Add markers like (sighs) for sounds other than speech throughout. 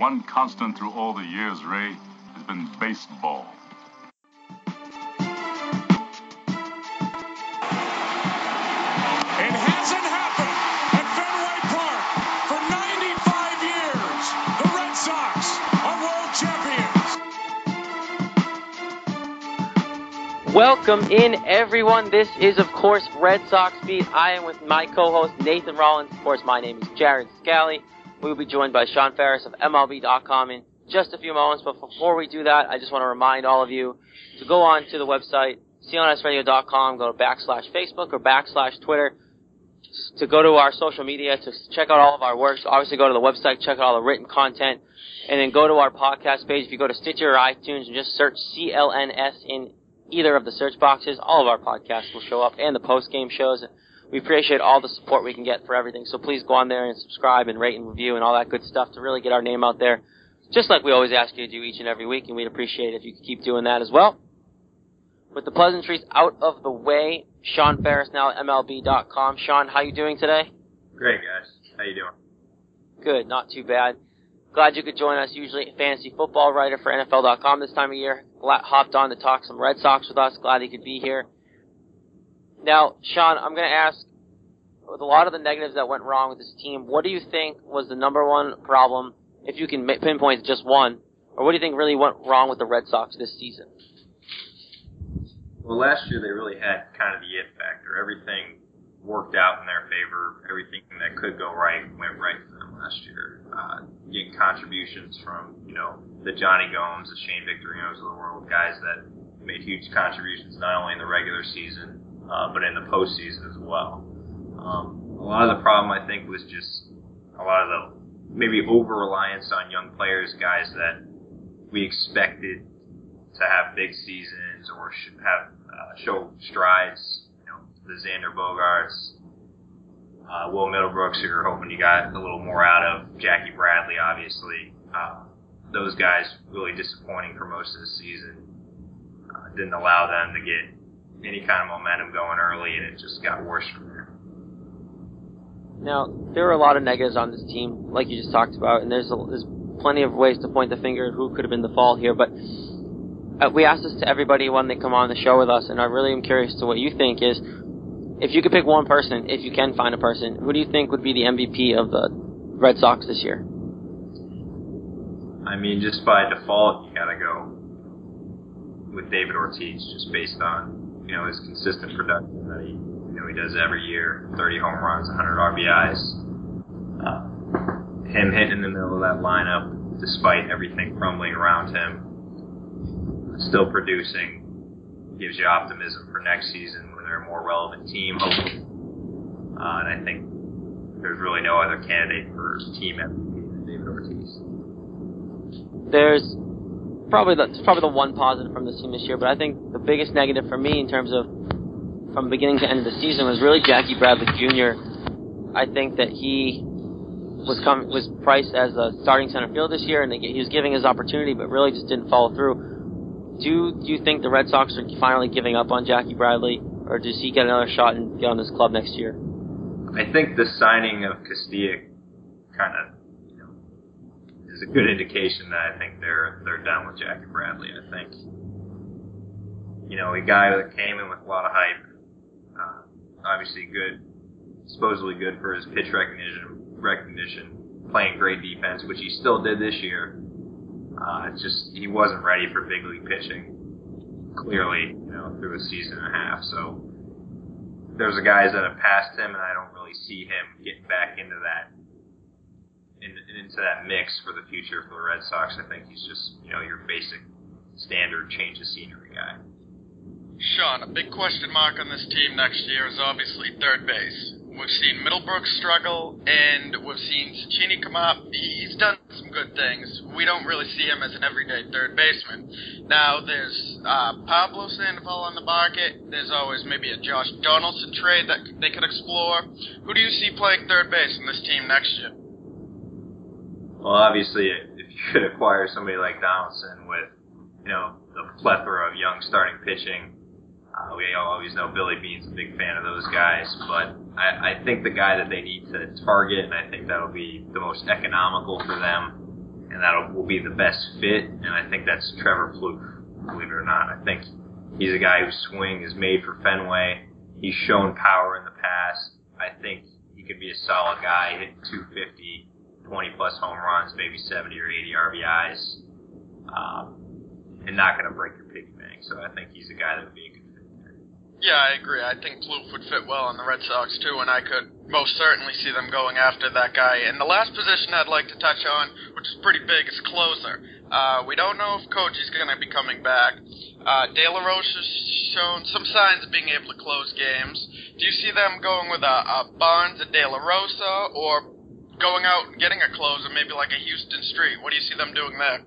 The one constant through all the years, Ray, has been baseball. It hasn't happened at Fenway Park for 95 years. The Red Sox are world champions. Welcome in, everyone. This is, of course, Red Sox Beat. I am with my co-host Nathan Rollins. Of course, my name is Jared Scally. We will be joined by Shawn Ferris of MLB.com in just a few moments. But before we do that, I just want to remind all of you to go on to the website clnsradio.com, go to backslash Facebook or backslash Twitter to go to our social media to check out all of our works. Obviously, go to the website, check out all the written content, and then go to our podcast page. If you go to Stitcher or iTunes and just search CLNS in either of the search boxes, all of our podcasts will show up and the post game shows. We appreciate all the support we can get for everything. So please go on there and subscribe and rate and review and all that good stuff to really get our name out there. Just like we always ask you to do each and every week, and we'd appreciate it if you could keep doing that as well. With the pleasantries out of the way, Shawn Ferris now at MLB.com. Shawn, how you doing today? Great, guys. How you doing? Good, not too bad. Glad you could join us. Usually a fantasy football writer for NFL.com this time of year. Glad, hopped on to talk some Red Sox with us. Glad he could be here. Now, Shawn, I'm going to ask, with a lot of the negatives that went wrong with this team, what do you think was the number one problem, if you can pinpoint just one, or what do you think really went wrong with the Red Sox this season? Well, last year they really had kind of the it factor. Everything worked out in their favor. Everything that could go right went right for them last year. Uh, getting contributions from, you know, the Jonny Gomes, the Shane Victorinos of the world, guys that made huge contributions not only in the regular season, uh, but in the postseason as well. Um, a lot of the problem, I think, was just a lot of the maybe over reliance on young players, guys that we expected to have big seasons or should have uh, show strides. You know, the Xander Bogaerts, uh, Will Middlebrooks, who you're hoping you got a little more out of. Jackie Bradley, obviously. Uh, those guys really disappointing for most of the season. Uh, didn't allow them to get any kind of momentum going early, and it just got worse from there. Now, there are a lot of negatives on this team, like you just talked about, and there's a, there's plenty of ways to point the finger at who could have been the fault here. But uh, we ask this to everybody when they come on the show with us, and I really am curious to what you think is, if you could pick one person, if you can find a person, who do you think would be the MVP of the Red Sox this year? I mean, just by default, you gotta go with David Ortiz, just based on you know his consistent production that he you know he does every year, 30 home runs, 100 RBIs. Uh, him hitting in the middle of that lineup, despite everything crumbling around him, still producing, gives you optimism for next season when they're a more relevant team, hopefully. Uh, and I think there's really no other candidate for team MVP than David Ortiz. There's probably the it's probably the one positive from this team this year, but I think the biggest negative for me in terms of from beginning to end of the season was really Jackie Bradley Jr. I think that he was com- was priced as a starting center field this year, and he was giving his opportunity, but really just didn't follow through. Do you think the Red Sox are finally giving up on Jackie Bradley, or does he get another shot and get on this club next year? I think the signing of Castillo kind of is a good indication that I think they're they're done with Jackie Bradley. I think you know a guy that came in with a lot of hype, uh, obviously good, supposedly good for his pitch recognition, recognition, playing great defense, which he still did this year. Uh, just he wasn't ready for big league pitching. Clearly, you know, through a season and a half. So there's the guys that have passed him, and I don't really see him getting back into that in, into that mix for the future for the Red Sox. I think he's just you know your basic standard change of scenery guy. Shawn, a big question mark on this team next year is obviously third base. We've seen Middlebrook struggle, and we've seen Cecchini come up. He's done some some good things. We don't really see him as an everyday third baseman. Now, there's uh, Pablo Sandoval on the market. There's always maybe a Josh Donaldson trade that they could explore. Who do you see playing third base in this team next year? Well, obviously, if you could acquire somebody like Donaldson with, you know, the plethora of young starting pitching, uh, we always know Billy Beane's a big fan of those guys, but I, I think the guy that they need to target, and I think that'll be the most economical for them, and that will be the best fit, and I think that's Trevor Plouffe, believe it or not. I think he's a guy whose swing is made for Fenway. He's shown power in the past. I think he could be a solid guy, hitting 250, 20 plus home runs, maybe 70 or 80 RBIs, um, and not going to break your piggy bank. So I think he's a guy that would be a good fit there. Yeah, I agree. I think Plouffe would fit well on the Red Sox too, and I could most certainly see them going after that guy. And the last position I'd like to touch on, which is pretty big, is closer. Uh, we don't know if Koji's going to be coming back. Uh, De La Rosa has shown some signs of being able to close games. Do you see them going with a, a Barnes, a De La Rosa, or going out and getting a closer, maybe like a Huston Street. What do you see them doing there?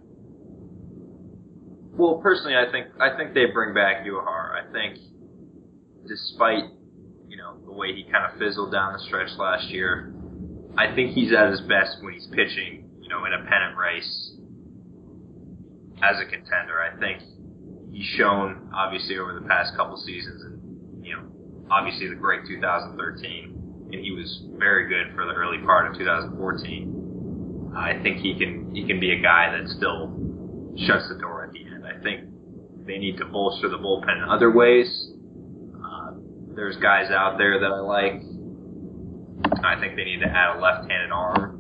Well, personally, I think I think they bring back Ewing. I think, despite you know the way he kind of fizzled down the stretch last year, I think he's at his best when he's pitching, you know, in a pennant race as a contender. I think he's shown obviously over the past couple seasons, and you know, obviously the great 2013 and he was very good for the early part of 2014. I think he can he can be a guy that still shuts the door at the end. I think they need to bolster the bullpen in other ways. Uh, there's guys out there that I like. I think they need to add a left-handed arm.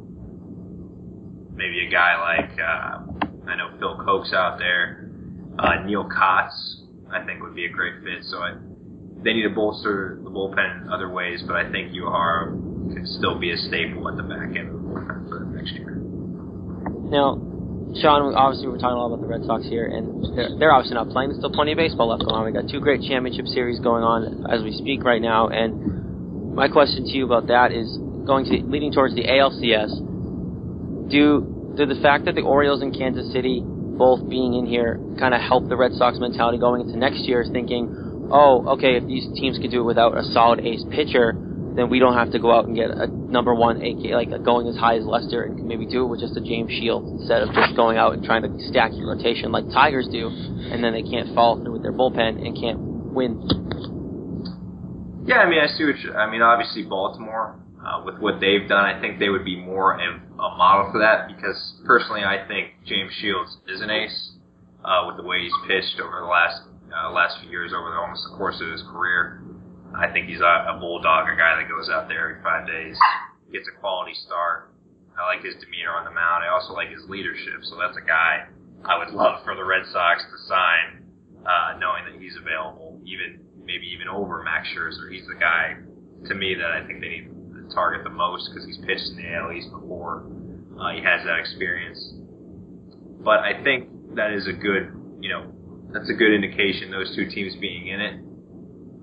Maybe a guy like uh, I know Phil Coke's out there. Uh, Neal Cotts, I think would be a great fit. So I they need to bolster the bullpen in other ways, but I think Uehara can still be a staple at the back end of the bullpen for next year. Now, Shawn, obviously we're talking a lot about the Red Sox here, and they're, they're obviously not playing. There's still plenty of baseball left going on. We got two great championship series going on as we speak right now, and my question to you about that is going to leading towards the ALCS. Do do the fact that the Orioles and Kansas City both being in here kind of help the Red Sox mentality going into next year, thinking oh, okay, if these teams can do it without a solid ace pitcher, then we don't have to go out and get a number one AK, like going as high as Lester, and maybe do it with just a James Shields instead of just going out and trying to stack your rotation like Tigers do, and then they can't follow through with their bullpen and can't win. Yeah, I mean, I see what you, I mean. Obviously, Baltimore, uh, with what they've done, I think they would be more of a model for that because personally, I think James Shields is an ace uh, with the way he's pitched over the last uh, last few years over the, almost the course of his career. I think he's a, a bulldog, a guy that goes out there every five days, gets a quality start. I like his demeanor on the mound. I also like his leadership. So that's a guy I would love for the Red Sox to sign, uh, knowing that he's available, even maybe even over Max Scherzer. He's the guy to me that I think they need to target the most because he's pitched in the AL East before. Uh, he has that experience. But I think that is a good, you know, that's a good indication. Those two teams being in it,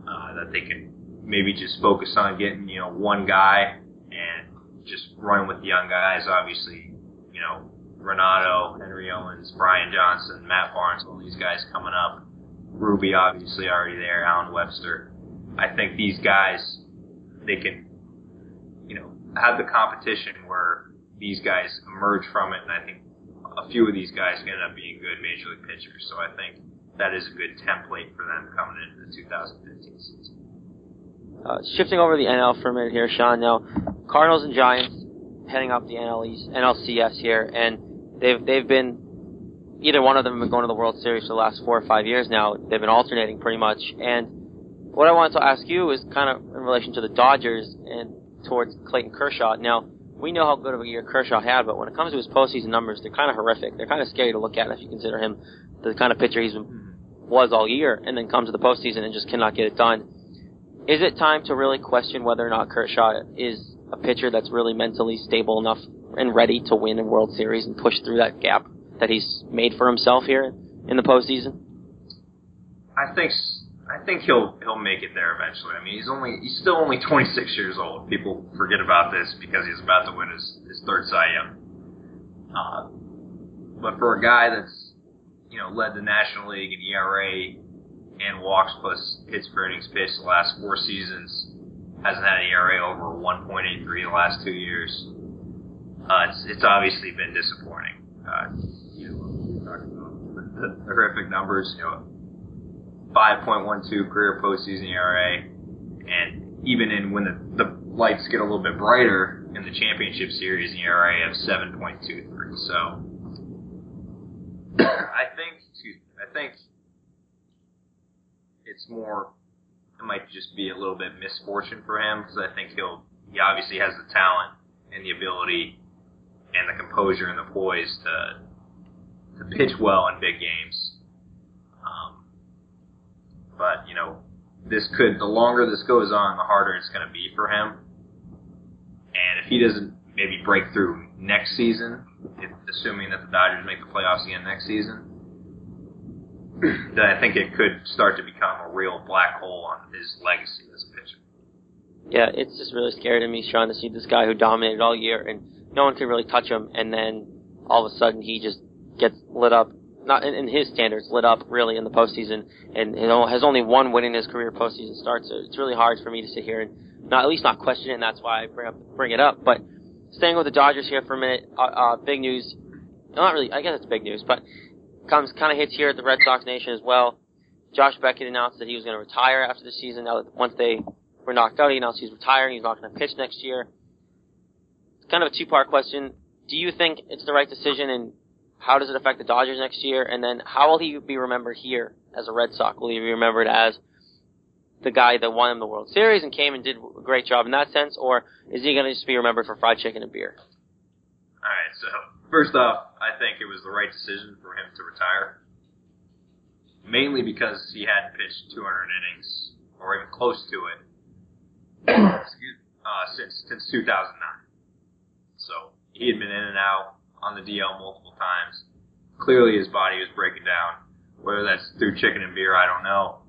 uh, that they can maybe just focus on getting you know one guy and just run with the young guys. Obviously, you know Ranaudo, Henry Owens, Brian Johnson, Matt Barnes, all these guys coming up. Rubby obviously already there. Allen Webster. I think these guys they can you know have the competition where these guys emerge from it, and I think a few of these guys end up being good major league pitchers. So I think that is a good template for them coming into the 2015 season. Uh, shifting over the NL for a minute here, Shawn. Now, Cardinals and Giants heading up the NL East, NLCS here, and they've they've been either one of them have been going to the World Series for the last four or five years now. They've been alternating pretty much. And what I wanted to ask you is kind of in relation to the Dodgers and towards Clayton Kershaw. Now, we know how good of a year Kershaw had, but when it comes to his postseason numbers, they're kind of horrific. They're kind of scary to look at if you consider him the kind of pitcher he's been was all year, and then comes to the postseason and just cannot get it done. Is it time to really question whether or not Kershaw is a pitcher that's really mentally stable enough and ready to win a World Series and push through that gap that he's made for himself here in the postseason? I think I think he'll he'll make it there eventually. I mean, he's only he's still only 26 years old. People forget about this because he's about to win his his third Cy Young. Uh, but for a guy that's you know led the National League in ERA and walks plus hits per innings pitched the last four seasons, hasn't had an ERA over 1.83 the last two years. Uh, it's, it's obviously been disappointing. Uh, you know, we talked about the, the horrific numbers. You know, 5.12 career postseason ERA, and even in when the, the lights get a little bit brighter in the championship series, the ERA of 7.23. So, I think, excuse me, I think it's more, it might just be a little bit misfortune for him because I think he'll, he obviously has the talent and the ability and the composure and the poise to to pitch well in big games. Um, but you know, this could the longer this goes on, the harder it's going to be for him. And if he doesn't maybe break through next season, if, assuming that the Dodgers make the playoffs again next season, (clears throat) then I think it could start to become a real black hole on his legacy as a pitcher. Yeah, it's just really scary to me, Shawn, to see this guy who dominated all year and no one could really touch him, and then all of a sudden he just gets lit up. Not in, his standards, lit up really in the postseason, and you know, has only one win in his career postseason start. So it's really hard for me to sit here and not at least not question it. And that's why I bring up bring it up. But staying with the Dodgers here for a minute, uh, uh, big news. Not really. I guess it's big news, but comes kind of hits here at the Red Sox Nation as well. Josh Beckett announced that he was going to retire after the season. Now that once they were knocked out, he announced he's retiring. He's not going to pitch next year. It's kind of a two-part question. Do you think it's the right decision, and how does it affect the Dodgers next year? And then how will he be remembered here as a Red Sox? Will he be remembered as the guy that won him the World Series and came and did a great job in that sense, or is he going to just be remembered for fried chicken and beer? All right. So first off, I think it was the right decision for him to retire, mainly because he hadn't pitched 200 innings or even close to it. (coughs) uh, since since 2009. So he had been in and out on the DL multiple times. Clearly, his body was breaking down. Whether that's through chicken and beer, I don't know.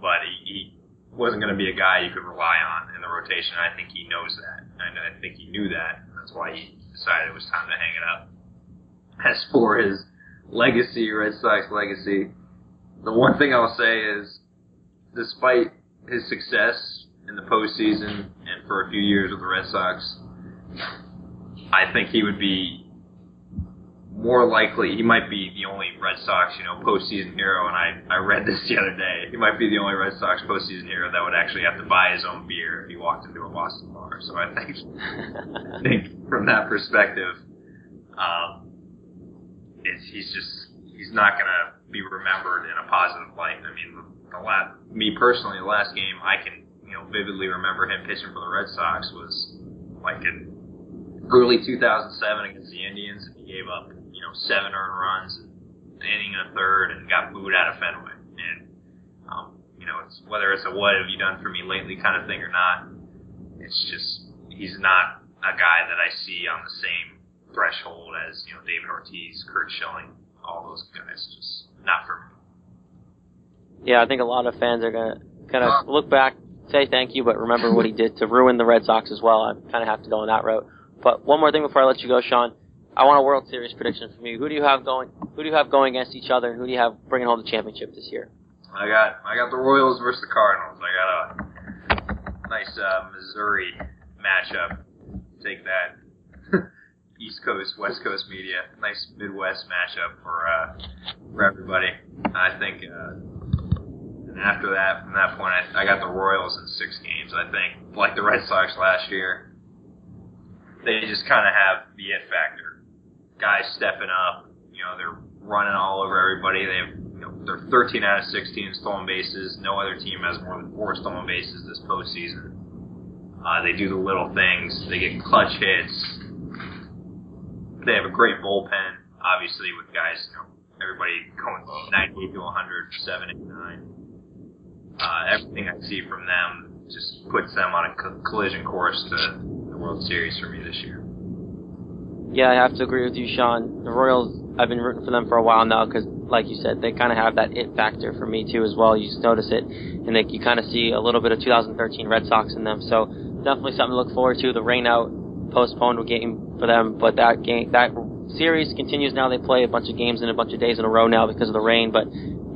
But he, he wasn't going to be a guy you could rely on in the rotation. I think he knows that, and I think he knew that. That's why he decided it was time to hang it up. As for his legacy, Red Sox legacy, the one thing I'll say is, despite his success in the postseason and for a few years with the Red Sox, I think he would be more likely, he might be the only Red Sox, you know, postseason hero. And I, I read this the other day. He might be the only Red Sox postseason hero that would actually have to buy his own beer if he walked into a Boston bar. So I think, I think from that perspective, um, it's, he's just, he's not to be remembered in a positive light. I mean, the last, me personally, the last game I can, you know, vividly remember him pitching for the Red Sox was like in early 2007 against the Indians, and he gave up, you know, seven earned runs, and an inning and a third, and got booed out of Fenway. And um, you know, it's whether it's a "What have you done for me lately" kind of thing or not. It's just he's not a guy that I see on the same threshold as you know David Ortiz, Curt Schilling, all those guys. Just not for me. Yeah, I think a lot of fans are gonna kind of look back, say thank you, but remember what he did to ruin the Red Sox as well. I kind of have to go on that route. But one more thing before I let you go, Shawn. I want a World Series prediction from you. Who do you have going? Who do you have going against each other? And who do you have bringing home the championship this year? I got I got the Royals versus the Cardinals. I got a nice uh, Missouri matchup. Take that, (laughs) East Coast West Coast media. Nice Midwest matchup for uh, for everybody. I think. Uh, and after that, from that point, I, I got the Royals in six games. I think, like the Red Sox last year, they just kind of have the it factor. Guys stepping up, you know, they're running all over everybody. They have, you know, they're 13 out of 16 stolen bases. No other team has more than four stolen bases this postseason. Uh, they do the little things. They get clutch hits. They have a great bullpen, obviously, with guys, you know, everybody going 98 to 100, 7, 8, 9. Uh, everything I see from them just puts them on a collision course to the World Series for me this year. Yeah, I have to agree with you, Shawn. The Royals, I've been rooting for them for a while now because, like you said, they kind of have that it factor for me too as well. You just notice it, and they, you kind of see a little bit of 2013 Red Sox in them. So definitely something to look forward to. The rain out postponed game for them, but that game, that Series continues now. They play a bunch of games in a bunch of days in a row now because of the rain, but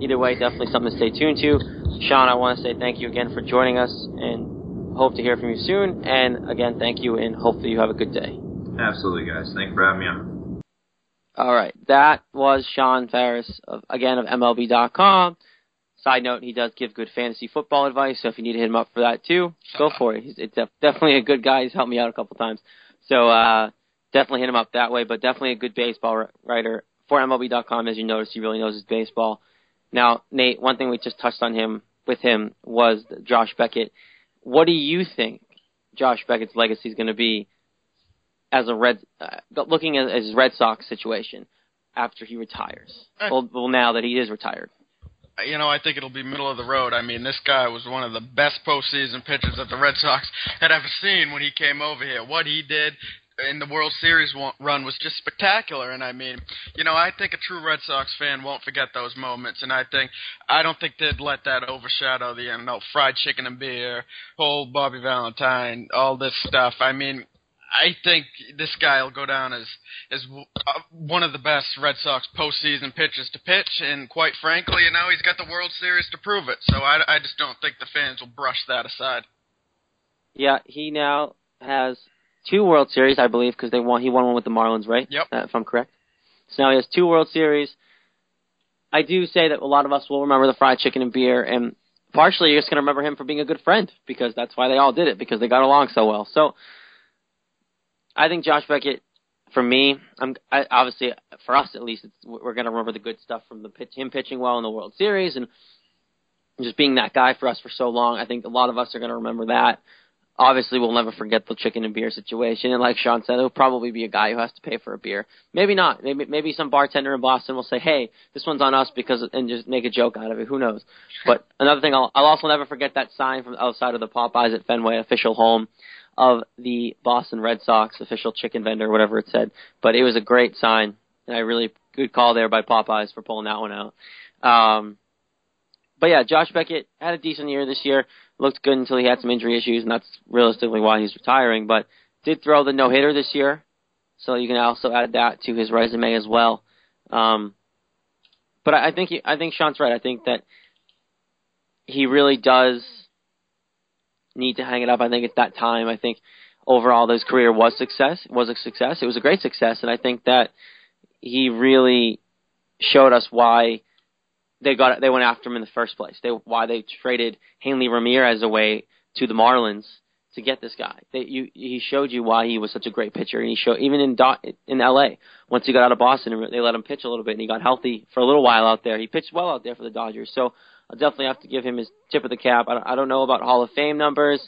either way, definitely something to stay tuned to. Shawn, I want to say thank you again for joining us and hope to hear from you soon. And again, thank you and hopefully you have a good day. Absolutely, guys. Thanks for having me on. All right, that was Shawn Ferris of again of MLB.com. Side note, he does give good fantasy football advice, so if you need to hit him up for that too, go for it. He's it's definitely a good guy. He's helped me out a couple times, so uh, definitely hit him up that way. But definitely a good baseball writer for MLB.com. As you notice, he really knows his baseball. Now, Nate, one thing we just touched on him with him was Josh Beckett. What do you think Josh Beckett's legacy is going to be as a Red, uh, looking at his Red Sox situation after he retires? Well, well, now that he is retired you know, I think it'll be middle of the road. I mean, this guy was one of the best postseason pitchers that the Red Sox had ever seen when he came over here. What he did in the World Series run was just spectacular. And I mean, you know, I think a true Red Sox fan won't forget those moments. And I think I don't think they'd let that overshadow the you know fried chicken and beer, whole Bobby Valentine, all this stuff. I mean, I think this guy will go down as as uh, one of the best Red Sox postseason pitchers to pitch, and quite frankly, you know he's got the World Series to prove it. So I, I just don't think the fans will brush that aside. Yeah, he now has two World Series, I believe, because they won. He won one with the Marlins, right? Yep. Uh, if I'm correct. So now he has two World Series. I do say that a lot of us will remember the fried chicken and beer, and partially you're just going to remember him for being a good friend because that's why they all did it because they got along so well. So I think Josh Beckett, for me, I'm I, obviously for us at least, we're going to remember the good stuff from the pitch, him pitching well in the World Series and just being that guy for us for so long. I think a lot of us are going to remember that. Obviously, we'll never forget the chicken and beer situation. And like Shawn said, it'll probably be a guy who has to pay for a beer. Maybe not. Maybe maybe some bartender in Boston will say, "Hey, this one's on us," because and just make a joke out of it. Who knows? (laughs) But another thing, I'll, I'll also never forget that sign from outside of the Popeyes at Fenway, official home of the Boston Red Sox official chicken vendor, whatever it said. But it was a great sign, and I really good call there by Popeyes for pulling that one out. Um, but yeah, Josh Beckett had a decent year this year. Looked good until he had some injury issues, and that's realistically why he's retiring. But did throw the no hitter this year, so you can also add that to his resume as well. Um, but I, think he, I think Shawn's right. I think that he really does need to hang it up. I think it's that time. I think overall his career was success. It was a success. It was a great success, and I think that he really showed us why they got they went after him in the first place. They why they traded Hanley Ramirez away to the Marlins to get this guy. They, you, he showed you why he was such a great pitcher, and he showed even in in L.A. Once he got out of Boston, they let him pitch a little bit, and he got healthy for a little while out there. He pitched well out there for the Dodgers. So I'll definitely have to give him his tip of the cap. I don't, I don't know about Hall of Fame numbers.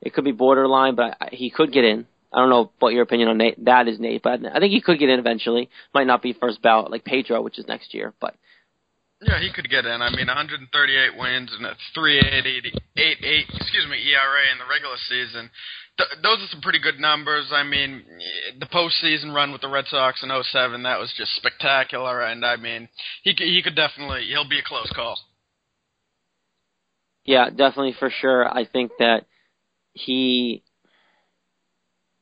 It could be borderline, but I, he could get in. I don't know what your opinion on Nate, that is, Nate, but I think he could get in eventually. Might not be first ballot like Pedro, which is next year, but yeah, he could get in. I mean, 138 wins and a 3.88, excuse me, ERA in the regular season. Th- those are some pretty good numbers. I mean, the postseason run with the Red Sox in 07, that was just spectacular. And I mean, he could, he could definitely, he'll be a close call. Yeah, definitely for sure. I think that he,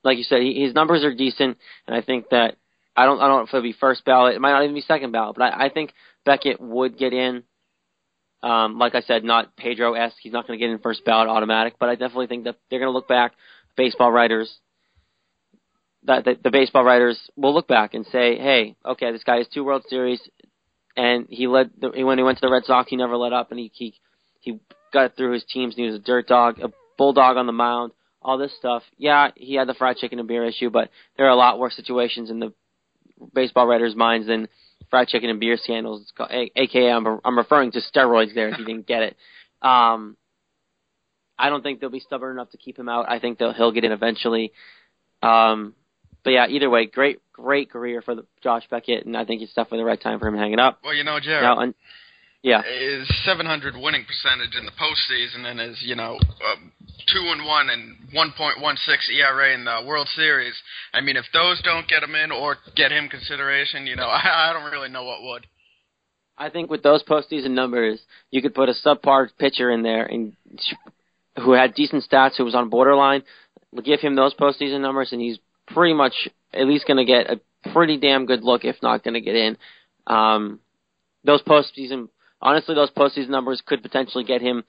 like you said, he, his numbers are decent, and I think that I don't I don't know if it'll be first ballot. It might not even be second ballot, but I, I think Beckett would get in. Um, like I said, not Pedro esque. He's not going to get in first ballot automatic, but I definitely think that they're going to look back, baseball writers, that the, the baseball writers will look back and say, hey, okay, this guy has two World Series, and he led the, when he went to the Red Sox, he never let up, and he he he got through his teams. And he was a dirt dog, a bulldog on the mound, all this stuff. Yeah, he had the fried chicken and beer issue, but there are a lot worse situations in the baseball writers' minds than fried chicken and beer scandals. It's called, AKA, I'm, I'm referring to steroids there if you didn't get it. Um, I don't think they'll be stubborn enough to keep him out. I think they'll, he'll get in eventually. Um, but yeah, either way, great, great career for the, Josh Beckett, and I think it's definitely the right time for him hanging up. Well, you know, Jared. Now, un- yeah. His 700 winning percentage in the postseason and his, you know, uh, 2 and 1 and 1.16 ERA in the World Series. I mean, if those don't get him in or get him consideration, you know, (laughs) I, I don't really know what would. I think with those postseason numbers, you could put a subpar pitcher in there and who had decent stats, who was on borderline. Give him those postseason numbers, and he's pretty much at least going to get a pretty damn good look, if not going to get in. Um, those postseason, honestly, those postseason numbers could potentially get him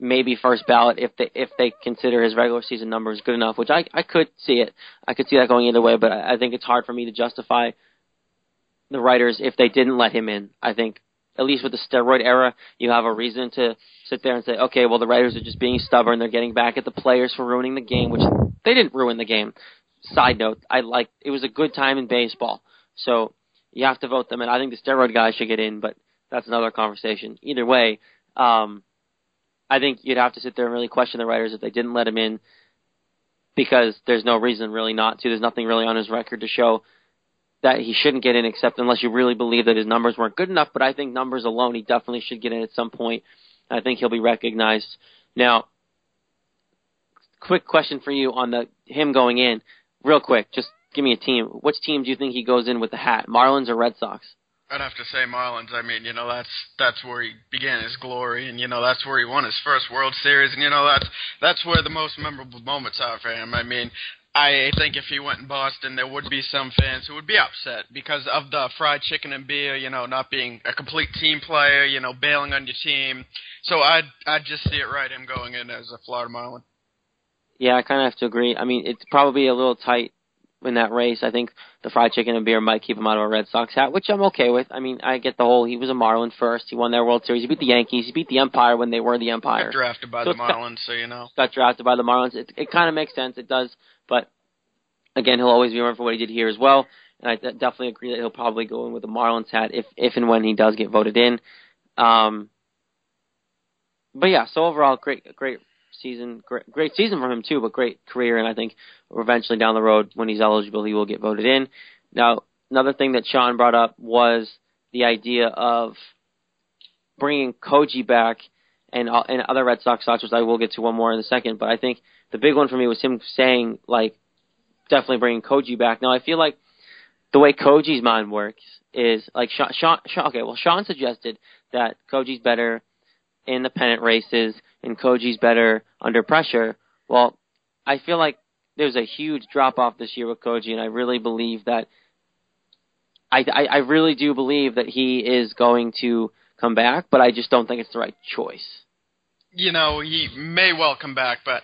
maybe first ballot if they if they consider his regular season numbers good enough, which I I could see it. I could see that going either way, but I, I think it's hard for me to justify the writers if they didn't let him in. I think at least with the steroid era, you have a reason to sit there and say, okay, well the writers are just being stubborn. They're getting back at the players for ruining the game, which they didn't ruin the game. Side note, I like it was a good time in baseball, so you have to vote them in. I think the steroid guys should get in, but that's another conversation. Either way, um, I think you'd have to sit there and really question the writers if they didn't let him in because there's no reason really not to. There's nothing really on his record to show that he shouldn't get in except unless you really believe that his numbers weren't good enough. But I think numbers alone, he definitely should get in at some point. I think he'll be recognized. Now, quick question for you on the him going in, real quick. Just give me a team. Which team do you think he goes in with the hat? Marlins or Red Sox? I'd have to say Marlins. I mean, you know, that's that's where he began his glory, and you know, that's where he won his first World Series, and you know, that's that's where the most memorable moments are for him. I mean, I think if he went in Boston, there would be some fans who would be upset because of the fried chicken and beer, you know, not being a complete team player, you know, bailing on your team. So I'd I'd just see it right him going in as a Florida Marlin. Yeah, I kind of have to agree. I mean, it's probably a little tight in that race. I think the fried chicken and beer might keep him out of a Red Sox hat, which I'm okay with. I mean, I get the whole he was a Marlin first. He won their World Series. He beat the Yankees. He beat the Empire when they were the Empire. Got drafted by So the got- Marlins, so you know. Got drafted by the Marlins. It, it kind of makes sense. It does, but again, he'll always be remembered for what he did here as well. And I definitely agree that he'll probably go in with the Marlins hat if if and when he does get voted in. Um, but yeah, so overall, great great season, great, great season for him too, but great career. And I think eventually down the road, when he's eligible, he will get voted in. Now, another thing that Shawn brought up was the idea of bringing Koji back and uh, and other Red Sox thoughts, which I will get to one more in a second. But I think the big one for me was him saying like definitely bringing Koji back. Now I feel like the way Koji's mind works is like Shawn, Shawn, Shawn okay, well Shawn suggested that Koji's better in the pennant races and Koji's better under pressure. Well, I feel like there's a huge drop off this year with Koji, and I really believe that I, I I really do believe that he is going to come back, but I just don't think it's the right choice. You know, he may well come back, but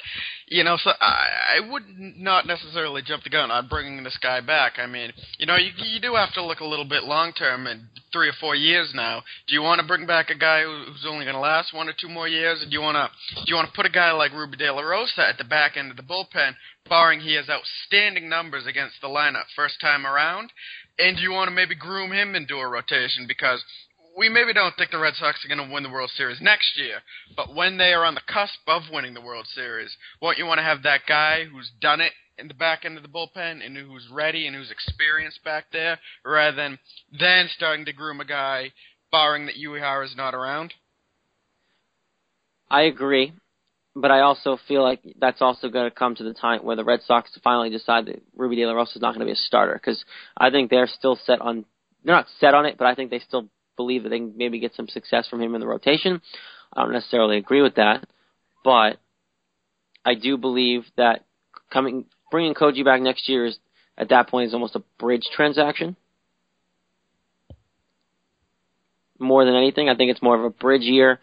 you know, so I, I would not necessarily jump the gun on bringing this guy back. I mean, you know, you you do have to look a little bit long term, and three or four years now. Do you want to bring back a guy who- who's only going to last one or two more years, or do you want to do you want to put a guy like Rubby De La Rosa at the back end of the bullpen, barring he has outstanding numbers against the lineup first time around, and do you want to maybe groom him into a rotation because we maybe don't think the Red Sox are going to win the World Series next year, but when they are on the cusp of winning the World Series, won't you want to have that guy who's done it in the back end of the bullpen and who's ready and who's experienced back there, rather than then starting to groom a guy, barring that Uehara is not around? I agree, but I also feel like that's also going to come to the time where the Red Sox finally decide that Rubby De La Rosa is not going to be a starter because I think they're still set on. They're not set on it, but I think they still believe that they can maybe get some success from him in the rotation. I don't necessarily agree with that, but I do believe that coming bringing Koji back next year is at that point is almost a bridge transaction. More than anything, I think it's more of a bridge year.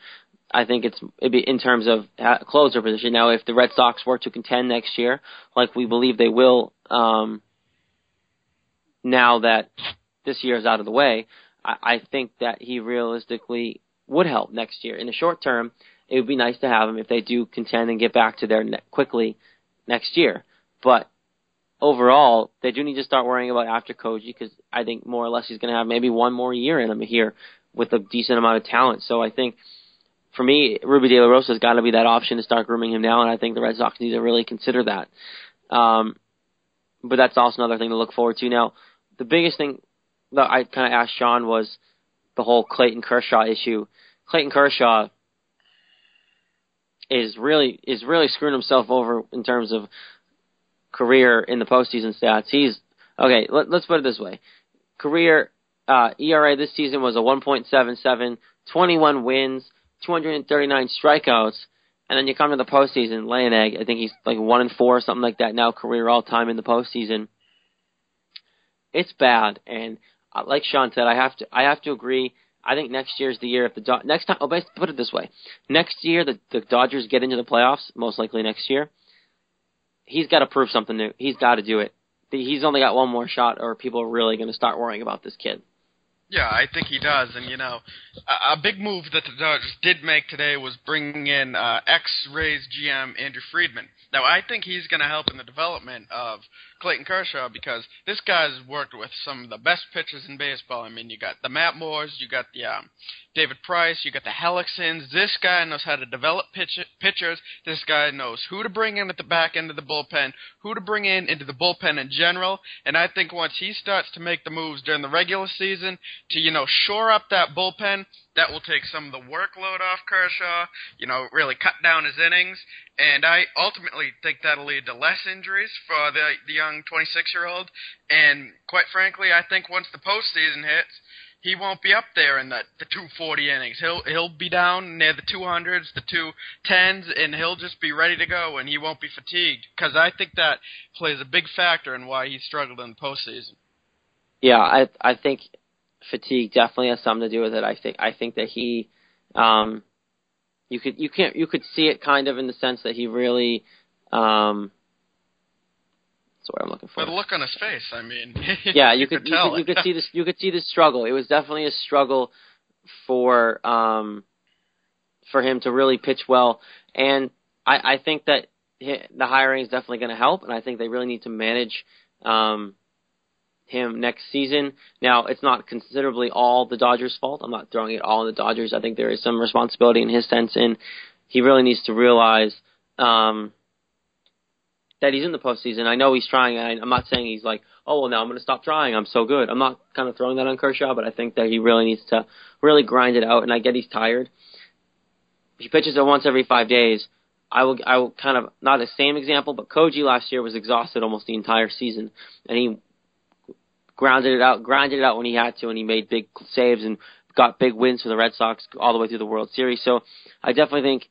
I think it's it'd be in terms of closer position. Now, if the Red Sox were to contend next year, like we believe they will, um, now that this year is out of the way, I, I think that he realistically would help next year. In the short term, it would be nice to have him if they do contend and get back to there ne- quickly next year. But overall, they do need to start worrying about after Koji because I think more or less he's going to have maybe one more year in him here with a decent amount of talent. So I think for me, Rubby De La Rosa has got to be that option to start grooming him now, and I think the Red Sox need to really consider that. Um, but that's also another thing to look forward to. Now, the biggest thing that I kind of asked Shawn was the whole Clayton Kershaw issue. Clayton Kershaw is really is really screwing himself over in terms of career in the postseason stats. He's okay. Let, let's put it this way: career uh, ERA this season was a 1.77, 21 wins, 239 strikeouts, and then you come to the postseason, lay an egg. I think he's like one and four or something like that now, career all time in the postseason. it's bad. And like Shawn said, I have to I have to agree. I think next year's the year if the Do- next time. Oh, but put it this way: next year the the Dodgers get into the playoffs, most likely next year. He's got to prove something new. He's got to do it. He's only got one more shot, or people are really going to start worrying about this kid. Yeah, I think he does. And, you know, a, a big move that the Dodgers did make today was bringing in uh, ex Rays GM Andrew Friedman. Now, I think he's going to help in the development of Clayton Kershaw because this guy's worked with some of the best pitchers in baseball. I mean, you got the Matt Moores, you got the um, David Price, you got the Hellicksons. This guy knows how to develop pitch- pitchers. This guy knows who to bring in at the back end of the bullpen, who to bring in into the bullpen in general. And I think once he starts to make the moves during the regular season to, you know, shore up that bullpen, that will take some of the workload off Kershaw, you know, really cut down his innings, and I ultimately think that'll lead to less injuries for the the young 26 year old. And quite frankly, I think once the postseason hits, he won't be up there in the the 240 innings. He'll he'll be down near the 200s, the 210s, and he'll just be ready to go, and he won't be fatigued. Because I think that plays a big factor in why he struggled in the postseason. Yeah, I I think fatigue definitely has something to do with it. I think I think that he, um, you could you can't you could see it kind of in the sense that he really, um, that's what I'm looking for. The look on his face, I mean, (laughs) yeah, you, you could, could you tell could you could see this you could see the struggle. It was definitely a struggle for um for him to really pitch well, and I I think that hi- the hiring is definitely going to help, and I think they really need to manage um him next season. Now, it's not considerably all the Dodgers' fault. I'm not throwing it all on the Dodgers. I think there is some responsibility in his sense, and he really needs to realize um, that he's in the postseason. I know he's trying. I, I'm not saying he's like, oh well, now I'm going to stop trying. I'm so good. I'm not kind of throwing that on Kershaw, but I think that he really needs to really grind it out. And I get he's tired. He pitches it once every five days. I will, I will kind of not the same example, but Koji last year was exhausted almost the entire season, and he grounded it out, grinded it out when he had to, and he made big saves and got big wins for the Red Sox all the way through the World Series. So I definitely think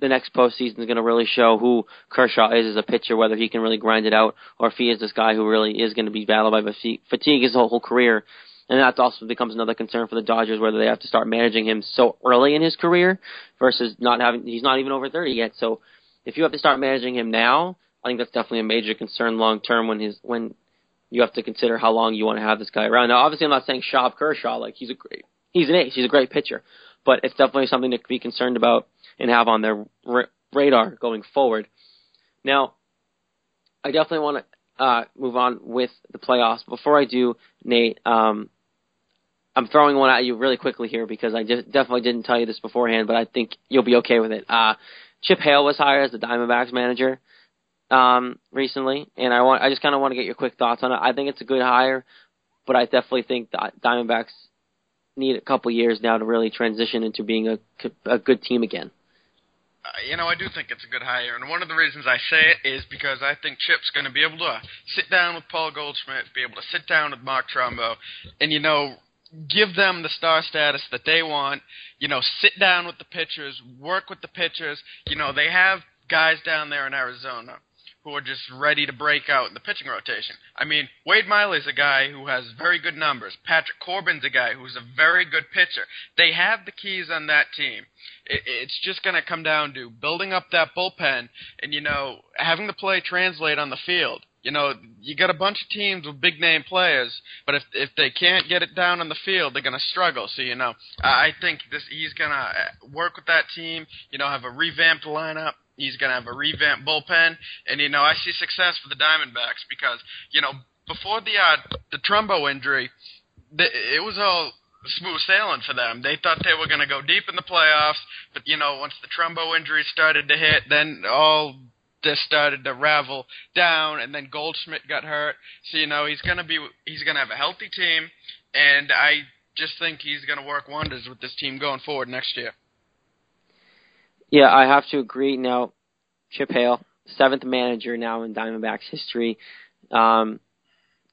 the next postseason is going to really show who Kershaw is as a pitcher, whether he can really grind it out or if he is this guy who really is going to be battled by fatigue, fatigue his whole, whole career. And that also becomes another concern for the Dodgers, whether they have to start managing him so early in his career versus not having, he's not even over 30 yet. So if you have to start managing him now, I think that's definitely a major concern long term when his, when you have to consider how long you want to have this guy around. Now, obviously, I'm not saying shop Kershaw. Like he's a great, he's an ace. He's a great pitcher, but it's definitely something to be concerned about and have on their ra- radar going forward. Now, I definitely want to uh, move on with the playoffs. Before I do, Nate, um, I'm throwing one at you really quickly here because I just definitely didn't tell you this beforehand, but I think you'll be okay with it. Uh, Chip Hale was hired as the Diamondbacks manager um, recently, and I want I just kind of want to get your quick thoughts on it. I think it's a good hire, but I definitely think the Diamondbacks need a couple years now to really transition into being a a good team again. Uh, you know, I do think it's a good hire, and one of the reasons I say it is because I think Chip's going to be able to sit down with Paul Goldschmidt, be able to sit down with Mark Trumbo, and you know, give them the star status that they want. You know, sit down with the pitchers, work with the pitchers. You know, they have guys down there in Arizona who are just ready to break out in the pitching rotation. I mean, Wade Miley's a guy who has very good numbers. Patrick Corbin's a guy who's a very good pitcher. They have the keys on that team. It, it's just going to come down to building up that bullpen and, you know, having the play translate on the field. You know, you got a bunch of teams with big name players, but if if they can't get it down on the field, they're gonna struggle. So you know, I think this he's gonna uh, work with that team. You know, have a revamped lineup. He's going to have a revamped bullpen, and you know I see success for the Diamondbacks because you know before the uh, the Trumbo injury, the, it was all smooth sailing for them. They thought they were going to go deep in the playoffs, but you know once the Trumbo injury started to hit, then all this started to ravel down, and then Goldschmidt got hurt. So you know he's going to be he's going to have a healthy team, and I just think he's going to work wonders with this team going forward next year. Yeah, I have to agree. Now, Chip Hale, seventh manager now in Diamondbacks history, um,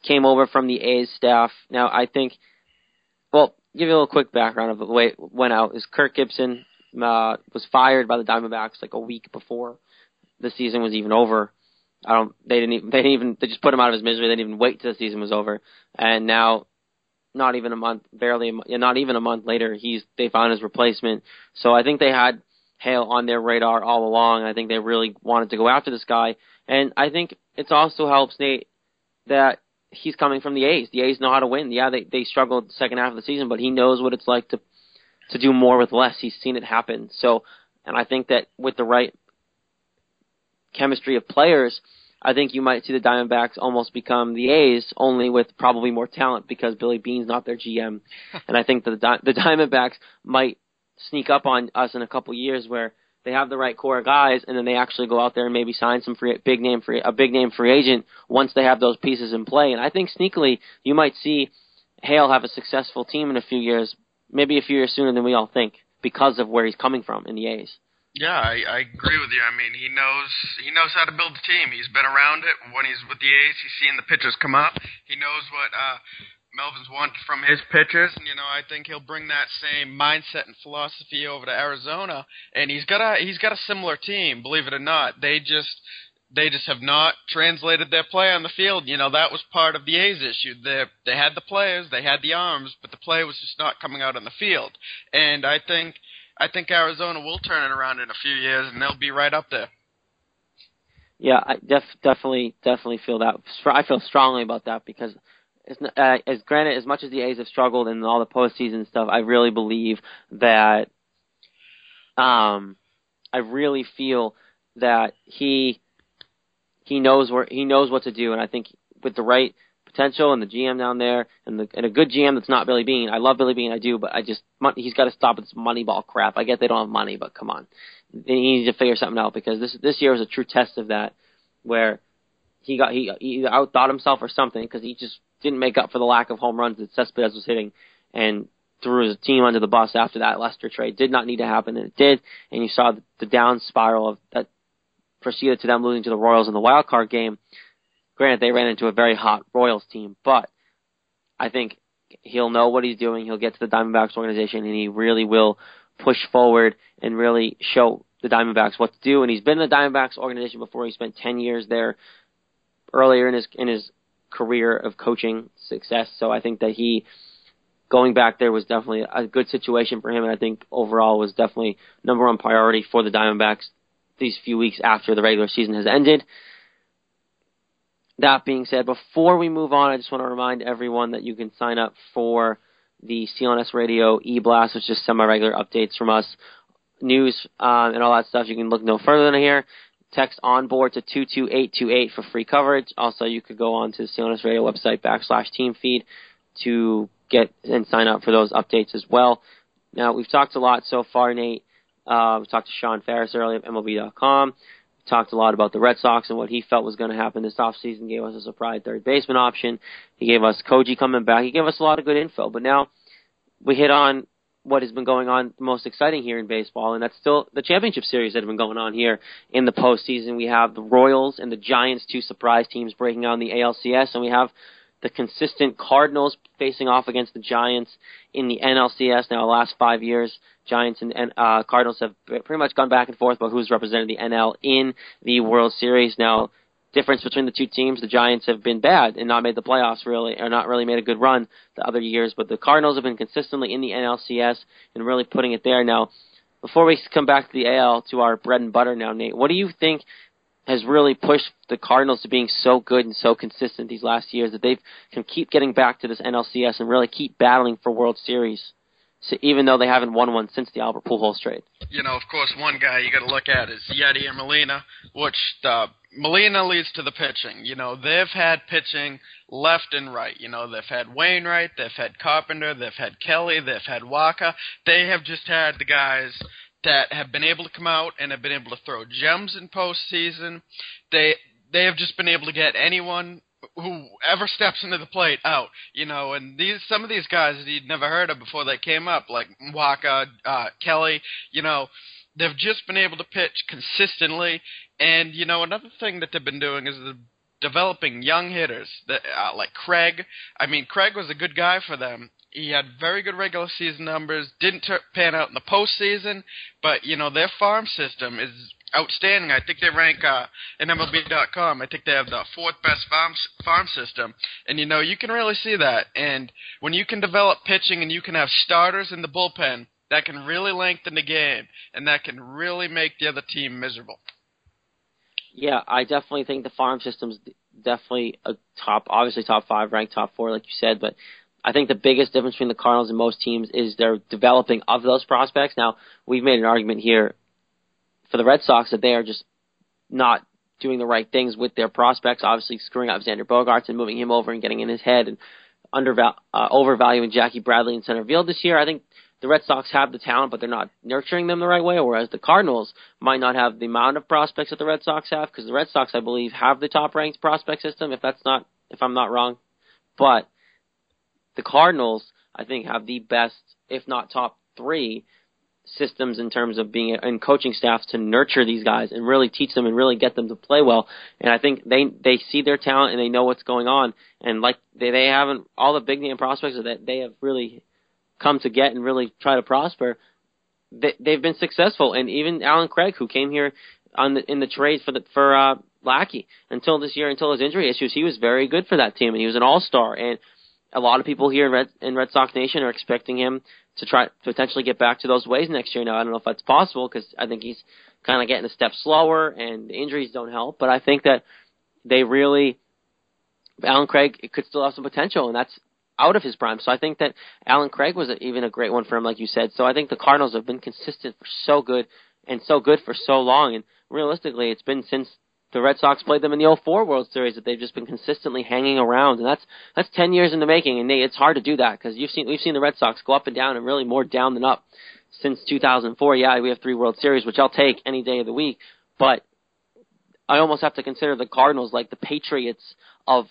came over from the A's staff. Now, I think, well, give you a little quick background of the way it went out. Is Kirk Gibson uh, was fired by the Diamondbacks like a week before the season was even over. I don't. They didn't. Even, they didn't even. They just put him out of his misery. They didn't even wait till the season was over. And now, not even a month, barely, a, not even a month later, he's they found his replacement. So I think they had Hale on their radar all along. I think they really wanted to go after this guy. And I think it also helps Nate that he's coming from the A's. The A's know how to win. Yeah, they they struggled the second half of the season, but he knows what it's like to to do more with less. He's seen it happen. So, and I think that with the right chemistry of players, I think you might see the Diamondbacks almost become the A's, only with probably more talent because Billy Beane's not their GM. (laughs) and I think that the, the Diamondbacks might sneak up on us in a couple years where they have the right core of guys, and then they actually go out there and maybe sign some free, big name free, a big name free agent once they have those pieces in play. And I think sneakily you might see Hale have a successful team in a few years, maybe a few years sooner than we all think, because of where he's coming from in the A's. Yeah, I, I agree with you. I mean, he knows he knows how to build a team. He's been around it. When he's with the A's, he's seen the pitchers come up. He knows what uh, Melvin's want from his pitchers, and you know I think he'll bring that same mindset and philosophy over to Arizona. And he's got a he's got a similar team, believe it or not. They just they just have not translated their play on the field. You know that was part of the A's issue. They they had the players, they had the arms, but the play was just not coming out on the field. And I think I think Arizona will turn it around in a few years, and they'll be right up there. Yeah, I def, definitely, definitely feel that. I feel strongly about that because as, uh, as granted, as much as the A's have struggled in all the postseason stuff, I really believe that. Um, I really feel that he he knows where he knows what to do, and I think with the right potential and the GM down there and the and a good GM that's not Billy Beane. I love Billy Beane, I do, but I just he's got to stop this Moneyball crap. I get they don't have money, but come on, he needs to figure something out because this this year was a true test of that, where he got he he outthought himself or something because he just didn't make up for the lack of home runs that Cespedes was hitting, and threw his team under the bus after that Lester trade. Did not need to happen, and it did. And you saw the, down spiral of that proceeded to them losing to the Royals in the wild card game. Granted, they ran into a very hot Royals team, but I think he'll know what he's doing. He'll get to the Diamondbacks organization, and he really will push forward and really show the Diamondbacks what to do. And he's been in the Diamondbacks organization before. He spent 10 years there earlier in his in his career of coaching success. So I think that he going back there was definitely a good situation for him, and I think overall was definitely number one priority for the Diamondbacks these few weeks after the regular season has ended. That being said, before we move on, I just want to remind everyone that you can sign up for the CLNS Radio e-blast, which is semi-regular updates from us, news um, and all that stuff. You can look no further than here. Text on board to 22828 for free coverage. Also, you could go on to the CLNS Radio website backslash team feed to get and sign up for those updates as well. Now, we've talked a lot so far, Nate. Uh, we talked to Shawn Ferris earlier of MLB.com We talked a lot about the Red Sox and what he felt was going to happen this offseason. Gave us a surprise third baseman option. He gave us Koji coming back. He gave us a lot of good info. But now we hit on what has been going on most exciting here in baseball, and that's still the championship series that have been going on here in the postseason. We have the Royals and the Giants, two surprise teams breaking out in the ALCS, and we have the consistent Cardinals facing off against the Giants in the NLCS now the last five years. Giants and, and uh, Cardinals have pretty much gone back and forth about who's represented the NL in the World Series. Now, difference between the two teams, the Giants have been bad and not made the playoffs really, or not really made a good run the other years, but the Cardinals have been consistently in the NLCS and really putting it there. Now, before we come back to the AL to our bread and butter now, Nate, what do you think has really pushed the Cardinals to being so good and so consistent these last years that they can keep getting back to this NLCS and really keep battling for World Series? So even though they haven't won one since the Albert Pujols trade. You know, of course, one guy you got to look at is Yadier Molina, which uh, Molina leads to the pitching. You know, they've had pitching left and right. You know, they've had Wainwright, they've had Carpenter, they've had Kelly, they've had Wacha. They have just had the guys that have been able to come out and have been able to throw gems in postseason. They they have just been able to get anyone who ever steps into the plate out, you know, and these some of these guys that you'd never heard of before they came up, like Wacha, uh, Kelly, you know, they've just been able to pitch consistently. And you know, another thing that they've been doing is the developing young hitters that uh, like Craig. I mean, Craig was a good guy for them. He had very good regular season numbers. Didn't pan out in the postseason, but you know their farm system is outstanding. I think they rank uh, in MLB.com. I think they have the fourth best farm farm system, and you know you can really see that. And when you can develop pitching and you can have starters in the bullpen, that can really lengthen the game, and that can really make the other team miserable. Yeah, I definitely think the farm system's definitely a top, obviously top five, ranked top four, like you said. But I think the biggest difference between the Cardinals and most teams is their developing of those prospects. Now, we've made an argument here for the Red Sox that they are just not doing the right things with their prospects. Obviously, screwing up Xander Bogaerts and moving him over and getting in his head and uh, overvaluing Jackie Bradley in center field this year. I think the Red Sox have the talent, but they're not nurturing them the right way. Whereas the Cardinals might not have the amount of prospects that the Red Sox have, because the Red Sox, I believe, have the top ranked prospect system. If that's not, if I'm not wrong, but the Cardinals, I think, have the best, if not top three, systems in terms of being and coaching staffs to nurture these guys and really teach them and really get them to play well. And I think they they see their talent and they know what's going on. And like they they haven't all the big name prospects that they have really come to get and really try to prosper. They, they've been successful. And even Allen Craig, who came here on the in the trade for the for uh, Lackey until this year, until his injury issues, he was very good for that team and he was an all star. And a lot of people here in Red, in Red Sox Nation are expecting him to try to potentially get back to those ways next year. Now I don't know if that's possible because I think he's kind of getting a step slower and the injuries don't help. But I think that they really Allen Craig could still have some potential, and that's out of his prime. So I think that Allen Craig was even a great one for him, like you said. So I think the Cardinals have been consistent for so good and so good for so long. And realistically, it's been since the Red Sox played them in the 04 World Series that they've just been consistently hanging around, and that's that's 10 years in the making. And it's hard to do that because you've seen we've seen the Red Sox go up and down, and really more down than up since 2004. Yeah, we have three World Series, which I'll take any day of the week, but I almost have to consider the Cardinals like the Patriots of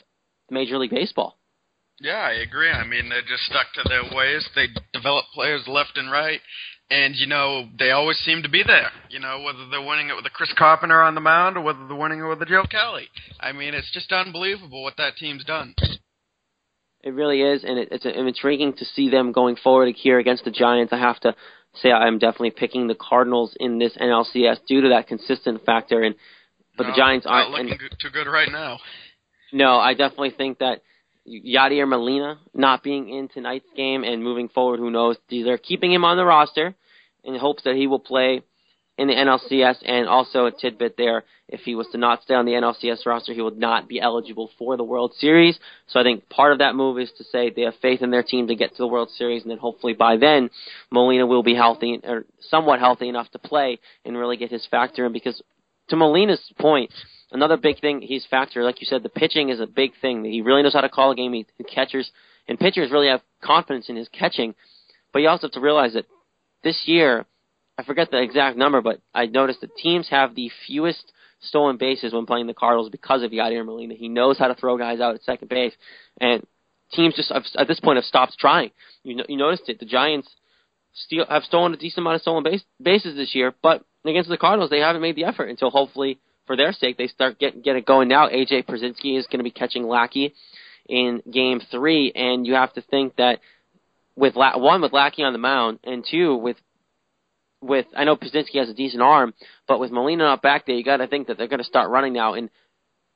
Major League Baseball. Yeah, I agree. I mean, they're just stuck to their ways. They develop players left and right, and you know they always seem to be there. You know whether they're winning it with a Chris Carpenter on the mound or whether they're winning it with a Joe Kelly. I mean, it's just unbelievable what that team's done. It really is, and it, it's intriguing to see them going forward here against the Giants. I have to say I'm definitely picking the Cardinals in this NLCS due to that consistent factor. And but no, the Giants aren't looking and, too good right now. No, I definitely think that Yadier Molina not being in tonight's game and moving forward, who knows? They're keeping him on the roster in hopes that he will play in the NLCS. And also a tidbit there: if he was to not stay on the NLCS roster, he would not be eligible for the World Series. So I think part of that move is to say they have faith in their team to get to the World Series, and then hopefully by then Molina will be healthy or somewhat healthy enough to play and really get his factor in. Because to Molina's point another big thing he's factor, like you said, the pitching is a big thing. He really knows how to call a game. He, catchers and pitchers really have confidence in his catching, but you also have to realize that this year, I forget the exact number, but I noticed that teams have the fewest stolen bases when playing the Cardinals because of Yadier Molina. He knows how to throw guys out at second base, and teams just at this point have stopped trying. You know, you noticed it. The Giants steal, have stolen a decent amount of stolen base, bases this year, but against the Cardinals, they haven't made the effort until hopefully for their sake, they start get get it going now. AJ Pierzynski is going to be catching Lackey in Game Three, and you have to think that with La- one with Lackey on the mound, and two with with I know Pierzynski has a decent arm, but with Molina not back there, you got to think that they're going to start running now. And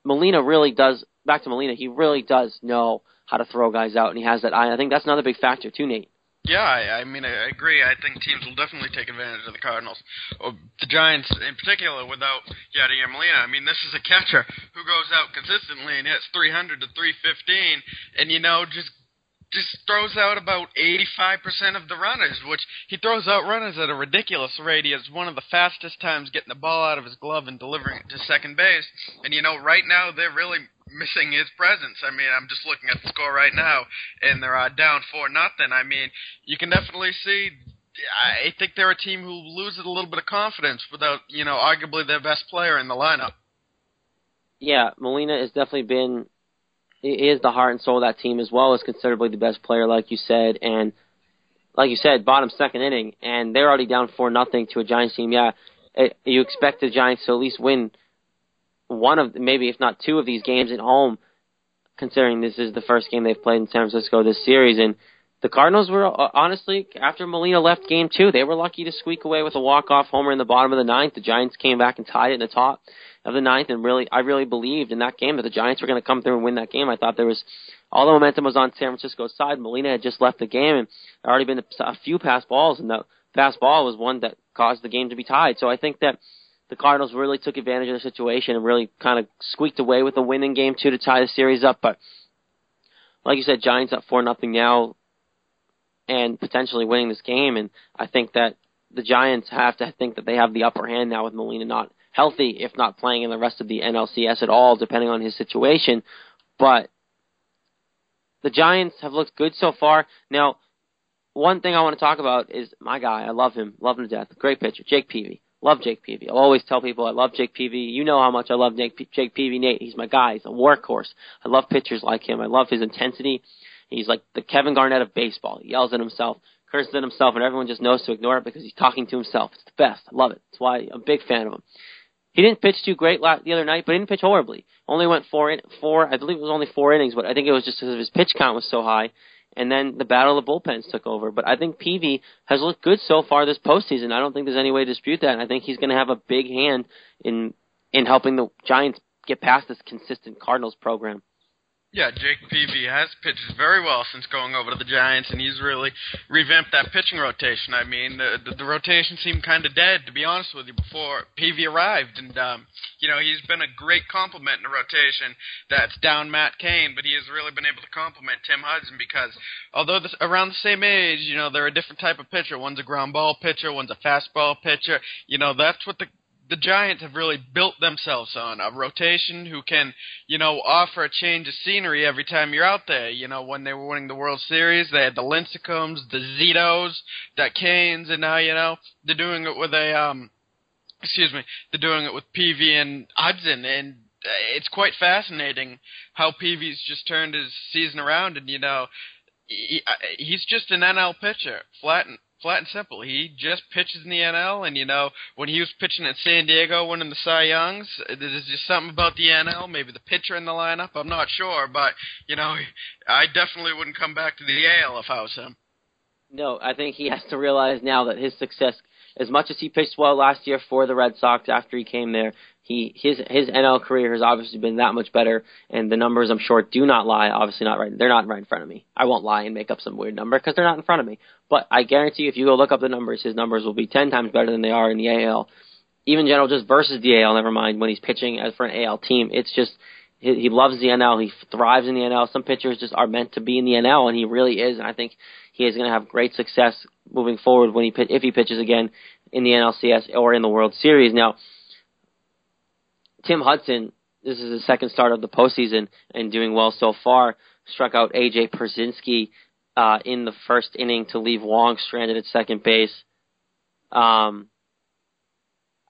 Molina really does. Back to Molina, he really does know how to throw guys out, and he has that eye. I think that's another big factor too, Nate. Yeah, I, I mean, I agree. I think teams will definitely take advantage of the Cardinals. Oh, the Giants, in particular, without Yadier Molina. I mean, this is a catcher who goes out consistently and hits 300 to 315, and you know, just just throws out about 85% of the runners, which he throws out runners at a ridiculous rate. He has one of the fastest times getting the ball out of his glove and delivering it to second base. And you know, right now they're really missing his presence. I mean, I'm just looking at the score right now, and they're uh, down four nothing. I mean, you can definitely see. I think they're a team who loses a little bit of confidence without, you know, arguably their best player in the lineup. Yeah, Molina has definitely been. Is the heart and soul of that team as well as considerably the best player, like you said, and like you said, bottom second inning, and they're already down four nothing to a Giants team. Yeah, it, you expect the Giants to at least win one of maybe if not two of these games at home, considering this is the first game they've played in San Francisco this series. And the Cardinals were uh, honestly after Molina left game two, they were lucky to squeak away with a walk off homer in the bottom of the ninth. The Giants came back and tied it in the top of the ninth, and really, I really believed in that game that the Giants were going to come through and win that game. I thought there was all the momentum was on San Francisco's side. Molina had just left the game, and there already been a, a few pass balls, and the fast ball was one that caused the game to be tied. So I think that the Cardinals really took advantage of the situation and really kind of squeaked away with a win in game two to tie the series up. But like you said, Giants up four nothing now and potentially winning this game. And I think that the Giants have to think that they have the upper hand now with Molina not healthy, if not playing in the rest of the NLCS at all, depending on his situation. But the Giants have looked good so far. Now, one thing I want to talk about is my guy. I love him, love him to death. Great pitcher, Jake Peavy. Love Jake Peavy. I'll always tell people I love Jake Peavy. You know how much I love Jake, Jake Peavy. Nate, he's my guy. He's a workhorse. I love pitchers like him. I love his intensity. He's like the Kevin Garnett of baseball. He yells at himself, curses at himself, and everyone just knows to ignore it because he's talking to himself. It's the best. I love it. That's why I'm a big fan of him. He didn't pitch too great the other night, but he didn't pitch horribly. Only went four, in, four. I believe it was only four innings, but I think it was just because his pitch count was so high. And then the battle of the bullpens took over. But I think Peavy has looked good so far this postseason. I don't think there's any way to dispute that. And I think he's going to have a big hand in in helping the Giants get past this consistent Cardinals program. Yeah, Jake Peavy has pitched very well since going over to the Giants, and he's really revamped that pitching rotation. I mean, the the, the rotation seemed kind of dead, to be honest with you, before Peavy arrived, and um, you know he's been a great complement in the rotation. That's down Matt Cain, but he has really been able to complement Tim Hudson because although this, around the same age, you know they're a different type of pitcher. One's a ground ball pitcher, one's a fastball pitcher. You know that's what the the Giants have really built themselves on a rotation who can, you know, offer a change of scenery every time you're out there. You know, when they were winning the World Series, they had the Lincecums, the Zitos, the Cains, and now you know they're doing it with a um, excuse me, they're doing it with Peavy and Hudson, and it's quite fascinating how Peavy's just turned his season around, and you know. He, he's just an NL pitcher, flat and flat and simple. He just pitches in the NL, and you know when he was pitching at San Diego, winning the Cy Youngs, there's just something about the NL. Maybe the pitcher in the lineup. I'm not sure, but you know, I definitely wouldn't come back to the AL if I was him. No, I think he has to realize now that his success, as much as he pitched well last year for the Red Sox after he came there, he his his NL career has obviously been that much better, and the numbers I'm sure do not lie. Obviously not right. They're not right in front of me. I won't lie and make up some weird number because they're not in front of me. But I guarantee you, if you go look up the numbers, his numbers will be ten times better than they are in the AL. Even general, just versus the AL. Never mind when he's pitching as for an AL team. It's just he, he loves the NL. He thrives in the NL. Some pitchers just are meant to be in the NL, and he really is. And I think he is going to have great success moving forward when he if he pitches again in the NLCS or in the World Series. Now Tim Hudson, this is his second start of the postseason and doing well so far. Struck out AJ Pierzynski uh, in the first inning to leave Wong stranded at second base. Um,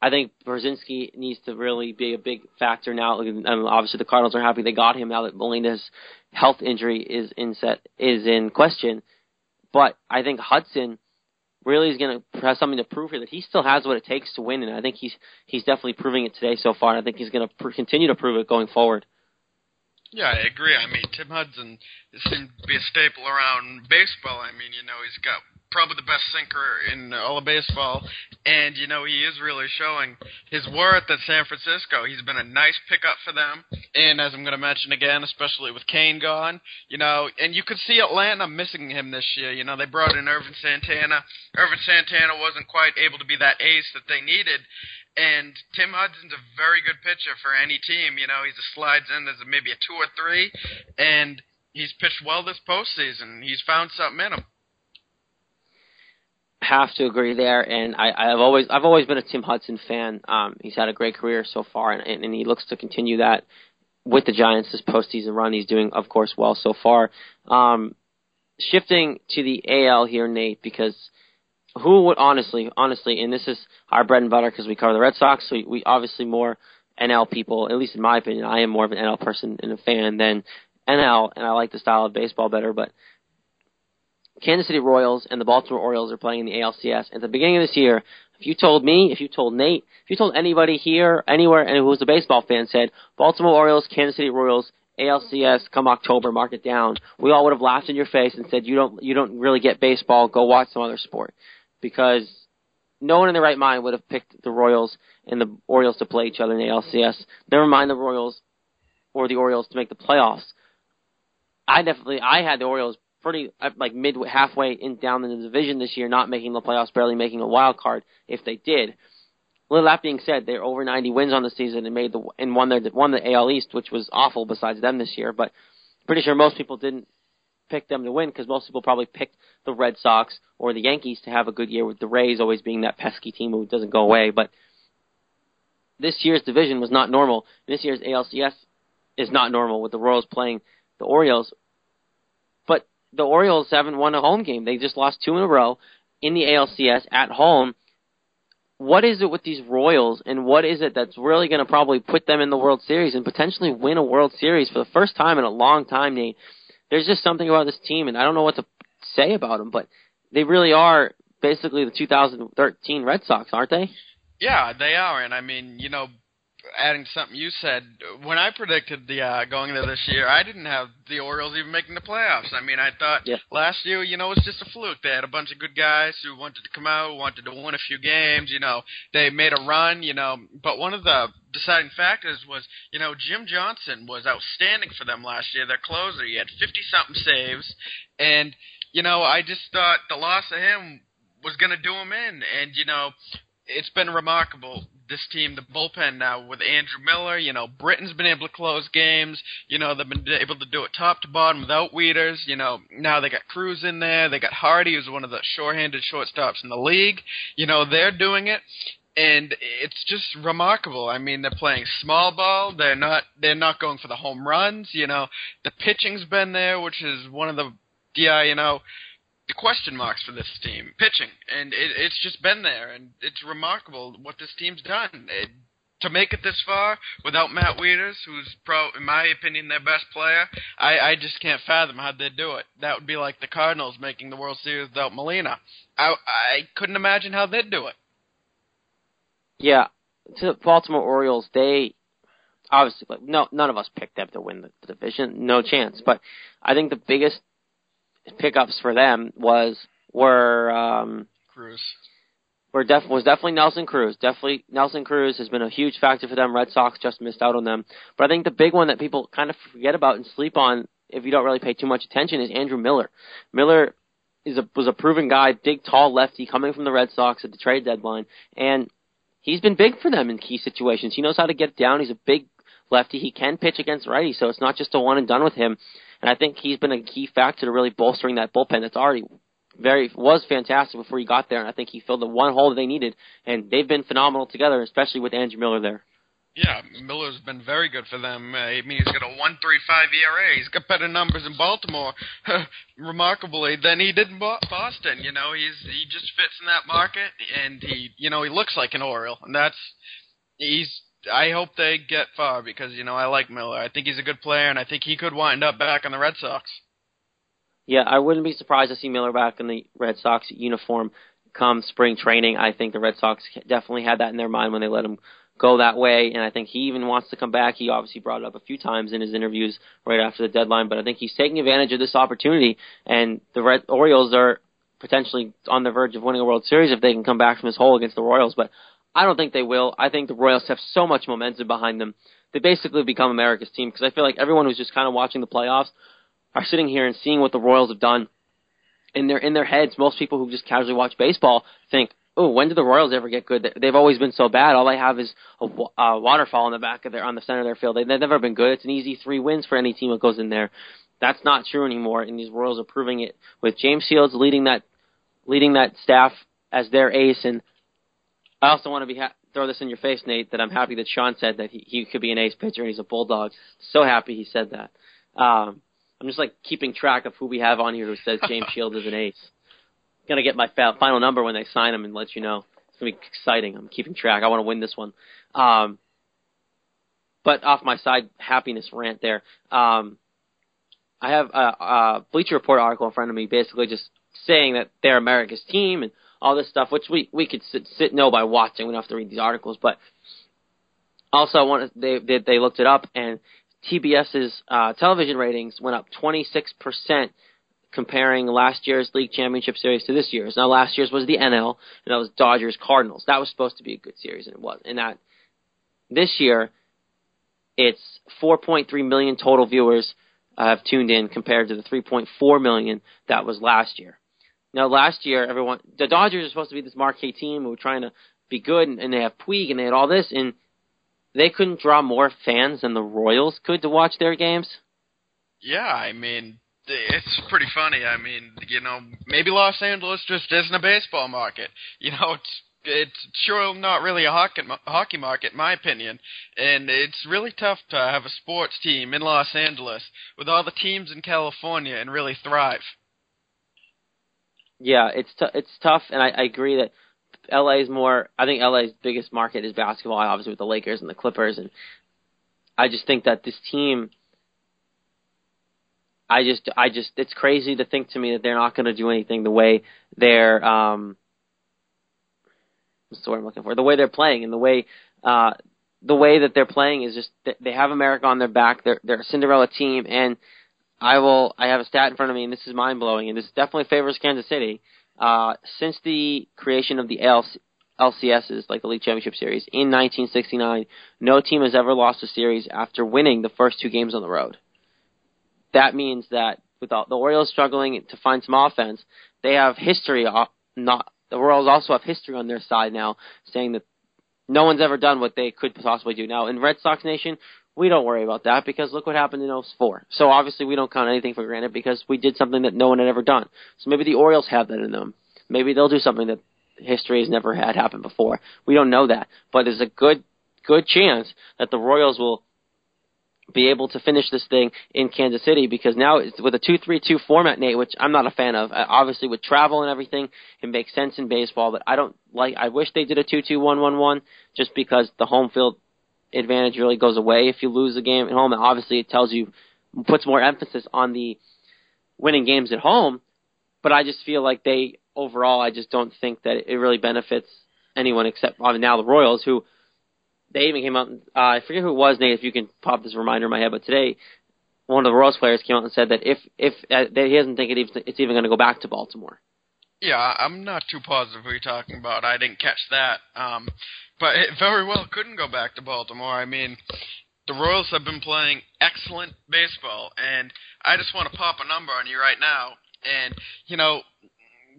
I think Pierzynski needs to really be a big factor now. And obviously, the Cardinals are happy they got him now that Molina's health injury is in set is in question. But I think Hudson really is going to have something to prove here that he still has what it takes to win, and I think he's he's definitely proving it today so far. And I think he's going to pr- continue to prove it going forward. Yeah, I agree. I mean, Tim Hudson seems to be a staple around baseball. I mean, you know, he's got probably the best sinker in all of baseball, and you know he is really showing his worth at San Francisco. He's been a nice pickup for them, and as I'm going to mention again, especially with Cain gone, you know, and you could see Atlanta missing him this year. You know, they brought in Ervin Santana. Ervin Santana wasn't quite able to be that ace that they needed. And Tim Hudson's a very good pitcher for any team. You know, he's a slides in as maybe a two or three, and he's pitched well this postseason. He's found something in him have to agree there, and I, I've always I've always been a Tim Hudson fan. Um, he's had a great career so far, and, and he looks to continue that with the Giants this postseason run. He's doing, of course, well so far. Um, shifting to the AL here, Nate, because who would honestly, honestly, and this is our bread and butter because we cover the Red Sox, so we, we obviously more NL people. At least in my opinion, I am more of an NL person and a fan than NL, and I like the style of baseball better, but Kansas City Royals and the Baltimore Orioles are playing in the ALCS. At the beginning of this year, if you told me, if you told Nate, if you told anybody here, anywhere, and who was a baseball fan, said Baltimore Orioles, Kansas City Royals, ALCS come October, mark it down. We all would have laughed in your face and said you don't you don't really get baseball. Go watch some other sport, because no one in their right mind would have picked the Royals and the Orioles to play each other in the ALCS. Never mind the Royals or the Orioles to make the playoffs. I definitely I had the Orioles pretty uh, like mid halfway in down in the division this year, not making the playoffs, barely making a wild card if they did. Well, that being said, they're over 90 wins on the season and made the and won their won the AL East, which was awful besides them this year. But pretty sure most people didn't pick them to win because most people probably picked the Red Sox or the Yankees to have a good year, with the Rays always being that pesky team who doesn't go away. But this year's division was not normal. This year's ALCS is not normal with the Royals playing the Orioles. The Orioles haven't won a home game. They just lost two in a row in the ALCS at home what is it with these Royals, and what is it that's really going to probably put them in the World Series and potentially win a World Series for the first time in a long time, Nate? There's just something about this team, and I don't know what to say about them, but they really are basically the 2013 Red Sox, aren't they? Yeah, they are, and I mean, you know, adding to something you said, when I predicted the uh, going into this year, I didn't have the Orioles even making the playoffs. I mean, I thought yeah. last year, you know, it was just a fluke. They had a bunch of good guys who wanted to come out, wanted to win a few games. You know, they made a run. You know, but one of the deciding factors was, you know, Jim Johnson was outstanding for them last year. Their closer, he had fifty something saves, and you know, I just thought the loss of him was going to do him in, and you know, it's been remarkable this team, the bullpen now with Andrew Miller. You know, Britton's been able to close games. You know, they've been able to do it top to bottom without Wieters. You know, now they got Cruz in there. They got Hardy, who's one of the sure-handed shortstops in the league. You know, they're doing it. And it's just remarkable. I mean, they're playing small ball. They're not. They're not going for the home runs. You know, the pitching's been there, which is one of the, yeah, you know, the question marks for this team, pitching, and it, it's just been there, and it's remarkable what this team's done. It, to make it this far without Matt Wieters, who's pro, in my opinion, their best player, I, I just can't fathom how they'd do it. That would be like the Cardinals making the World Series without Molina. I, I couldn't imagine how they'd do it. Yeah, to the Baltimore Orioles, they obviously like no none of us picked them to win the, the division, no chance. But I think the biggest pickups for them was were um, Cruz. Were def- was definitely Nelson Cruz. Definitely Nelson Cruz has been a huge factor for them. Red Sox just missed out on them, but I think the big one that people kind of forget about and sleep on if you don't really pay too much attention is Andrew Miller. Miller is a was a proven guy, big, tall lefty coming from the Red Sox at the trade deadline, and he's been big for them in key situations. He knows how to get down. He's a big lefty. He can pitch against righty, so it's not just a one and done with him. And I think he's been a key factor to really bolstering that bullpen that's already very was fantastic before he got there. And I think he filled the one hole that they needed. And they've been phenomenal together, especially with Andrew Miller there. Yeah, Miller's been very good for them. Uh, I mean, he's got a 1.35 ERA. He's got better numbers in Baltimore, (laughs) remarkably, than he did in Boston. You know, he's he just fits in that market, and he, you know, he looks like an Oriole, and that's he's I hope they get far because you know I like Miller. I think he's a good player, and I think he could wind up back on the Red Sox. Yeah, I wouldn't be surprised to see Miller back in the Red Sox uniform come spring training. I think the Red Sox definitely had that in their mind when they let him go that way, and I think he even wants to come back. He obviously brought it up a few times in his interviews right after the deadline, but I think he's taking advantage of this opportunity, and the Red Orioles are potentially on the verge of winning a World Series if they can come back from this hole against the Royals. But I don't think they will. I think the Royals have so much momentum behind them. They basically become America's team because I feel like everyone who's just kind of watching the playoffs are sitting here and seeing what the Royals have done. In their in their heads, most people who just casually watch baseball think, "Oh, when do the Royals ever get good? They've always been so bad. All they have is a, a waterfall in the back of their on the center of their field. They've never been good. It's an easy three wins for any team that goes in there. That's not true anymore, and these Royals are proving it with James Shields leading that leading that staff as their ace and I also want to be ha- throw this in your face, Nate, that I'm happy that Shawn said that he, he could be an ace pitcher and he's a bulldog. So happy he said that. Um, I'm just like keeping track of who we have on here who says James (laughs) Shields is an ace. Gonna get my fa- final number when they sign him and let you know. It's gonna be exciting. I'm keeping track. I want to win this one. Um, but off my side happiness rant there. Um, I have a, a Bleacher Report article in front of me, basically just saying that they're America's team and all this stuff, which we we could sit, sit know by watching. We don't have to read these articles, but also I want they, they they looked it up and TBS's uh, television ratings went up 26% comparing last year's league championship series to this year's. Now, last year's was the NL, and that was Dodgers Cardinals. That was supposed to be a good series, and it was. And that this year, it's 4.3 million total viewers uh, have tuned in compared to the 3.4 million that was last year. Now, last year, everyone the Dodgers are supposed to be this marquee team who were trying to be good, and, and they have Puig, and they had all this, and they couldn't draw more fans than the Royals could to watch their games. Yeah, I mean, it's pretty funny. I mean, you know, maybe Los Angeles just isn't a baseball market. You know, it's it's sure not really a hockey hockey market, in my opinion, and it's really tough to have a sports team in Los Angeles with all the teams in California and really thrive. Yeah, it's t- it's tough, and I, I agree that LA is more. I think LA's biggest market is basketball, obviously with the Lakers and the Clippers, and I just think that this team. I just, I just, it's crazy to think to me that they're not going to do anything the way they're, um, what's the word I'm looking for? The way they're playing and the way, uh, the way that they're playing is just they have America on their back. They're they're a Cinderella team, and I will. I have a stat in front of me, and this is mind blowing, and this definitely favors Kansas City. Uh, since the creation of the LC, LCSs, like the League Championship Series, in 1969, no team has ever lost a series after winning the first two games on the road. That means that with the Orioles struggling to find some offense, they have history. Not the Orioles also have history on their side now, saying that no one's ever done what they could possibly do. Now in Red Sox Nation, we don't worry about that because look what happened in 04. So obviously we don't count anything for granted because we did something that no one had ever done. So maybe the Orioles have that in them. Maybe they'll do something that history has never had happen before. We don't know that, but there's a good good chance that the Royals will be able to finish this thing in Kansas City because now it's with a 2-3-2 format, Nate, which I'm not a fan of. Uh, obviously, with travel and everything, it makes sense in baseball, but I don't like. I wish they did a 2-2-1-1-1 just because the home field advantage really goes away if you lose a game at home. And obviously, it tells you puts more emphasis on the winning games at home. But I just feel like they overall, I just don't think that it really benefits anyone except now the Royals, who they even came out. Uh, I forget who it was, Nate. If you can pop this reminder in my head, but today one of the Royals players came out and said that if if uh, that he doesn't think it even, it's even going to go back to Baltimore. Yeah, I'm not too positive who you're talking about. I didn't catch that. Um, but it very well couldn't go back to Baltimore. I mean, the Royals have been playing excellent baseball, and I just want to pop a number on you right now. And you know,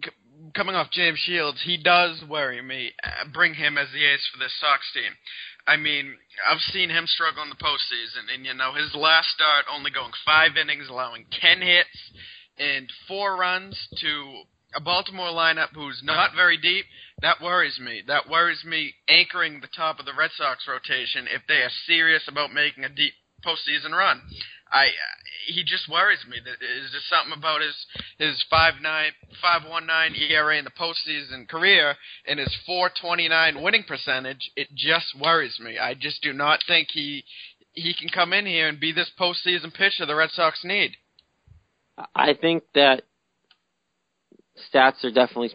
c- coming off James Shields, he does worry me. Uh, bring him as the ace for this Sox team. I mean, I've seen him struggle in the postseason, and you know, his last start only going five innings, allowing ten hits and four runs to a Baltimore lineup who's not very deep, that worries me. That worries me anchoring the top of the Red Sox rotation if they are serious about making a deep postseason run. I uh, he just worries me. Is just something about his his five nine five one nine ERA in the postseason career and his four twenty nine winning percentage. It just worries me. I just do not think he he can come in here and be this postseason pitcher the Red Sox need. I think that stats are definitely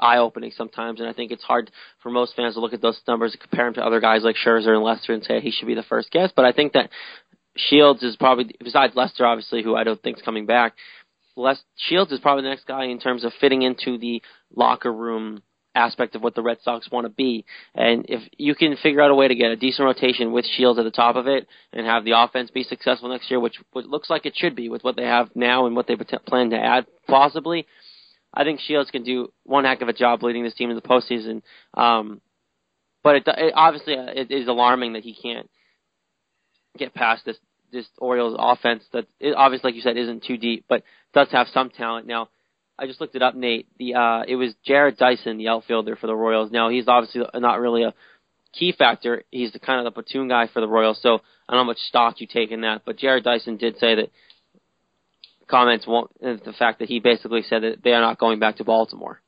eye opening sometimes, and I think it's hard for most fans to look at those numbers and compare him to other guys like Scherzer and Lester and say he should be the first guess. But I think that Shields is probably besides Lester, obviously, who I don't think is coming back. Les, Shields is probably the next guy in terms of fitting into the locker room aspect of what the Red Sox want to be. And if you can figure out a way to get a decent rotation with Shields at the top of it and have the offense be successful next year, which, which looks like it should be with what they have now and what they plan to add possibly, I think Shields can do one heck of a job leading this team in the postseason. Um, but it, it obviously uh, it is alarming that he can't get past this this Orioles offense that it, obviously, like you said, isn't too deep, but does have some talent. Now, I just looked it up, Nate. The uh, it was Jarrod Dyson, the outfielder for the Royals. Now he's obviously not really a key factor. He's the kind of the platoon guy for the Royals. So I don't know how much stock you take in that, but Jarrod Dyson did say that comments won't the fact that he basically said that they are not going back to Baltimore.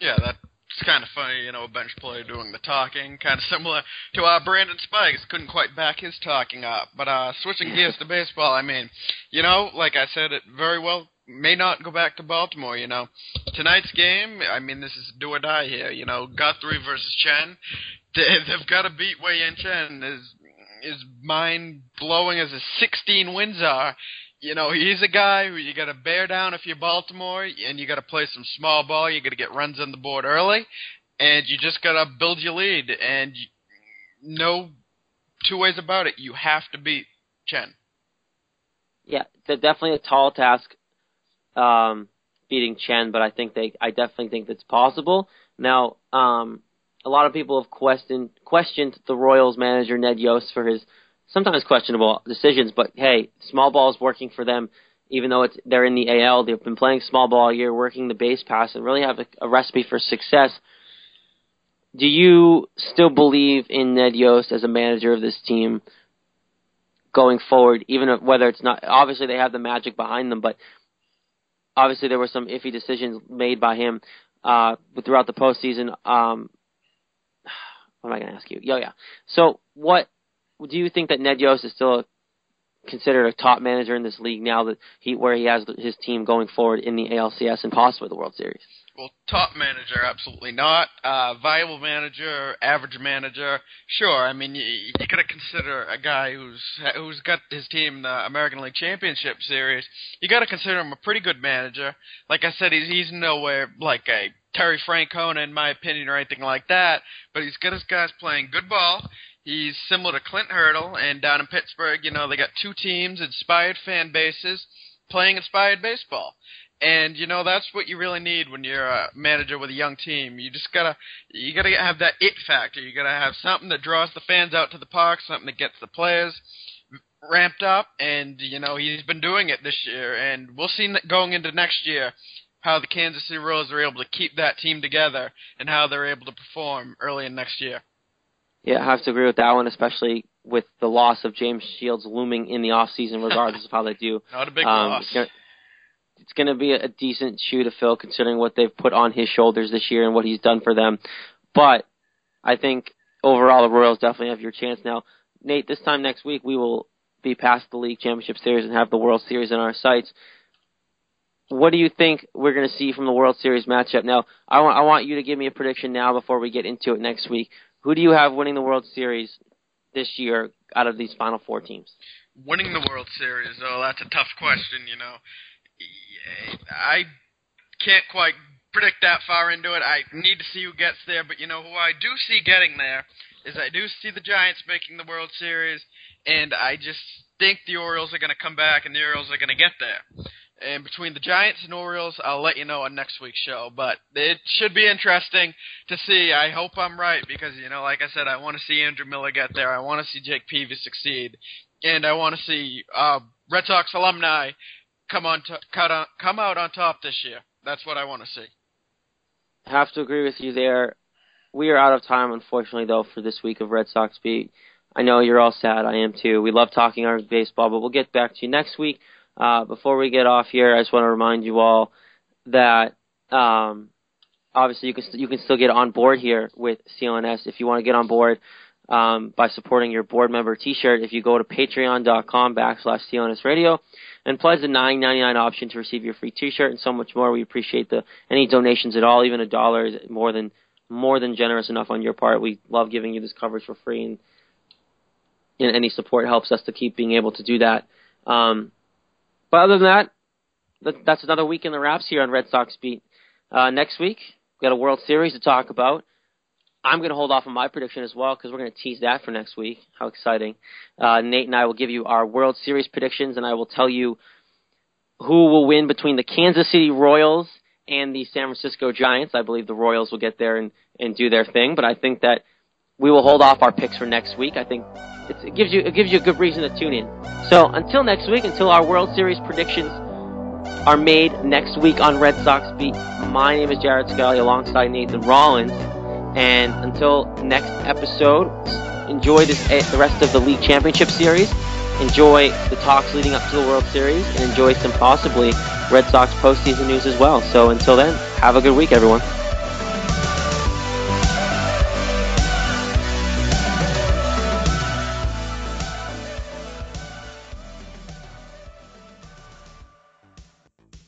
Yeah, that's kind of funny, you know, a bench player doing the talking, kind of similar to uh, Brandon Spikes. Couldn't quite back his talking up. But uh, switching gears to baseball, I mean, you know, like I said, it very well may not go back to Baltimore. You know, tonight's game, I mean, this is do or die here. You know, Guthrie versus Chen. (laughs) They, they've got to beat Wei Yin Chen. His is as mind blowing as his 16 wins are, you know, he's a guy who you got to bear down if you're Baltimore, and you got to play some small ball. You got to get runs on the board early, and you just got to build your lead. And you, no two ways about it. You have to beat Chen. Yeah, definitely a tall task, um, beating Chen, but I think they, I definitely think that's possible. Now, um, a lot of people have questioned questioned the Royals manager Ned Yost for his sometimes questionable decisions, but hey, small ball is working for them. Even though it's they're in the AL, they've been playing small ball all year, working the base pass, and really have a, a recipe for success. Do you still believe in Ned Yost as a manager of this team going forward, even if, whether it's not obviously they have the magic behind them, but obviously there were some iffy decisions made by him uh, throughout the postseason. Um, (sighs) what am I going to ask you? Yeah, yeah. So what do you think that Ned Yost is still considered a top manager in this league now that he where he has his team going forward in the ALCS and possibly the World Series? Well, top manager, absolutely not. Uh, viable manager, average manager, sure. I mean, you, you got to consider a guy who's who's got his team in the American League Championship Series. You got to consider him a pretty good manager. Like I said, he's he's nowhere like a Terry Francona, in my opinion, or anything like that. But he's got his guys playing good ball. He's similar to Clint Hurdle, and down in Pittsburgh, you know, they got two teams, inspired fan bases, playing inspired baseball. And you know that's what you really need when you're a manager with a young team. You just gotta you gotta have that it factor. You gotta have something that draws the fans out to the park, something that gets the players ramped up. And you know he's been doing it this year, and we'll see going into next year how the Kansas City Royals are able to keep that team together and how they're able to perform early in next year. Yeah, I have to agree with that one, especially with the loss of James Shields looming in the off season, regardless of how they do. (laughs) Not a big um, loss. It's going to be a decent shoe to fill, considering what they've put on his shoulders this year and what he's done for them. But I think overall, the Royals definitely have your chance now. Nate, this time next week, we will be past the league championship series and have the World Series in our sights. What do you think we're going to see from the World Series matchup? Now, I want I want you to give me a prediction now before we get into it next week. Who do you have winning the World Series this year out of these final four teams? Winning the World Series, oh, that's a tough question. You know, I can't quite predict that far into it. I need to see who gets there, but you know who I do see getting there is I do see the Giants making the World Series, and I just think the Orioles are going to come back and the Orioles are going to get there. And between the Giants and Orioles, I'll let you know on next week's show. But it should be interesting to see. I hope I'm right because, you know, like I said, I want to see Andrew Miller get there. I want to see Jake Peavy succeed. And I want to see uh, Red Sox alumni come on, to, come out on top this year. That's what I want to see. I have to agree with you there. We are out of time, unfortunately, though, for this week of Red Sox Beat. I know you're all sad. I am too. We love talking our baseball, but we'll get back to you next week. Uh, before we get off here, I just want to remind you all that um, obviously you can st- you can still get on board here with CLNS if you want to get on board um, by supporting your board member T-shirt. If you go to Patreon.com backslash CLNS Radio and pledge the nine ninety nine option to receive your free T-shirt and so much more, we appreciate the any donations at all. Even a dollar is more than more than generous enough on your part. We love giving you this coverage for free, and, and any support helps us to keep being able to do that. Um, but other than that, that's another week in the wraps here on Red Sox Beat. Uh, next week, we got a World Series to talk about. I'm going to hold off on my prediction as well because we're going to tease that for next week. How exciting! Uh, Nate and I will give you our World Series predictions, and I will tell you who will win between the Kansas City Royals and the San Francisco Giants. I believe the Royals will get there and, and do their thing, but I think that we will hold off our picks for next week. I think it gives you it gives you a good reason to tune in. So until next week, until our World Series predictions are made next week on Red Sox Beat, my name is Jared Scully alongside Nathan Rollins. And until next episode, enjoy this eh, the rest of the league championship series. Enjoy the talks leading up to the World Series, and enjoy some possibly Red Sox postseason news as well. So until then, have a good week, everyone.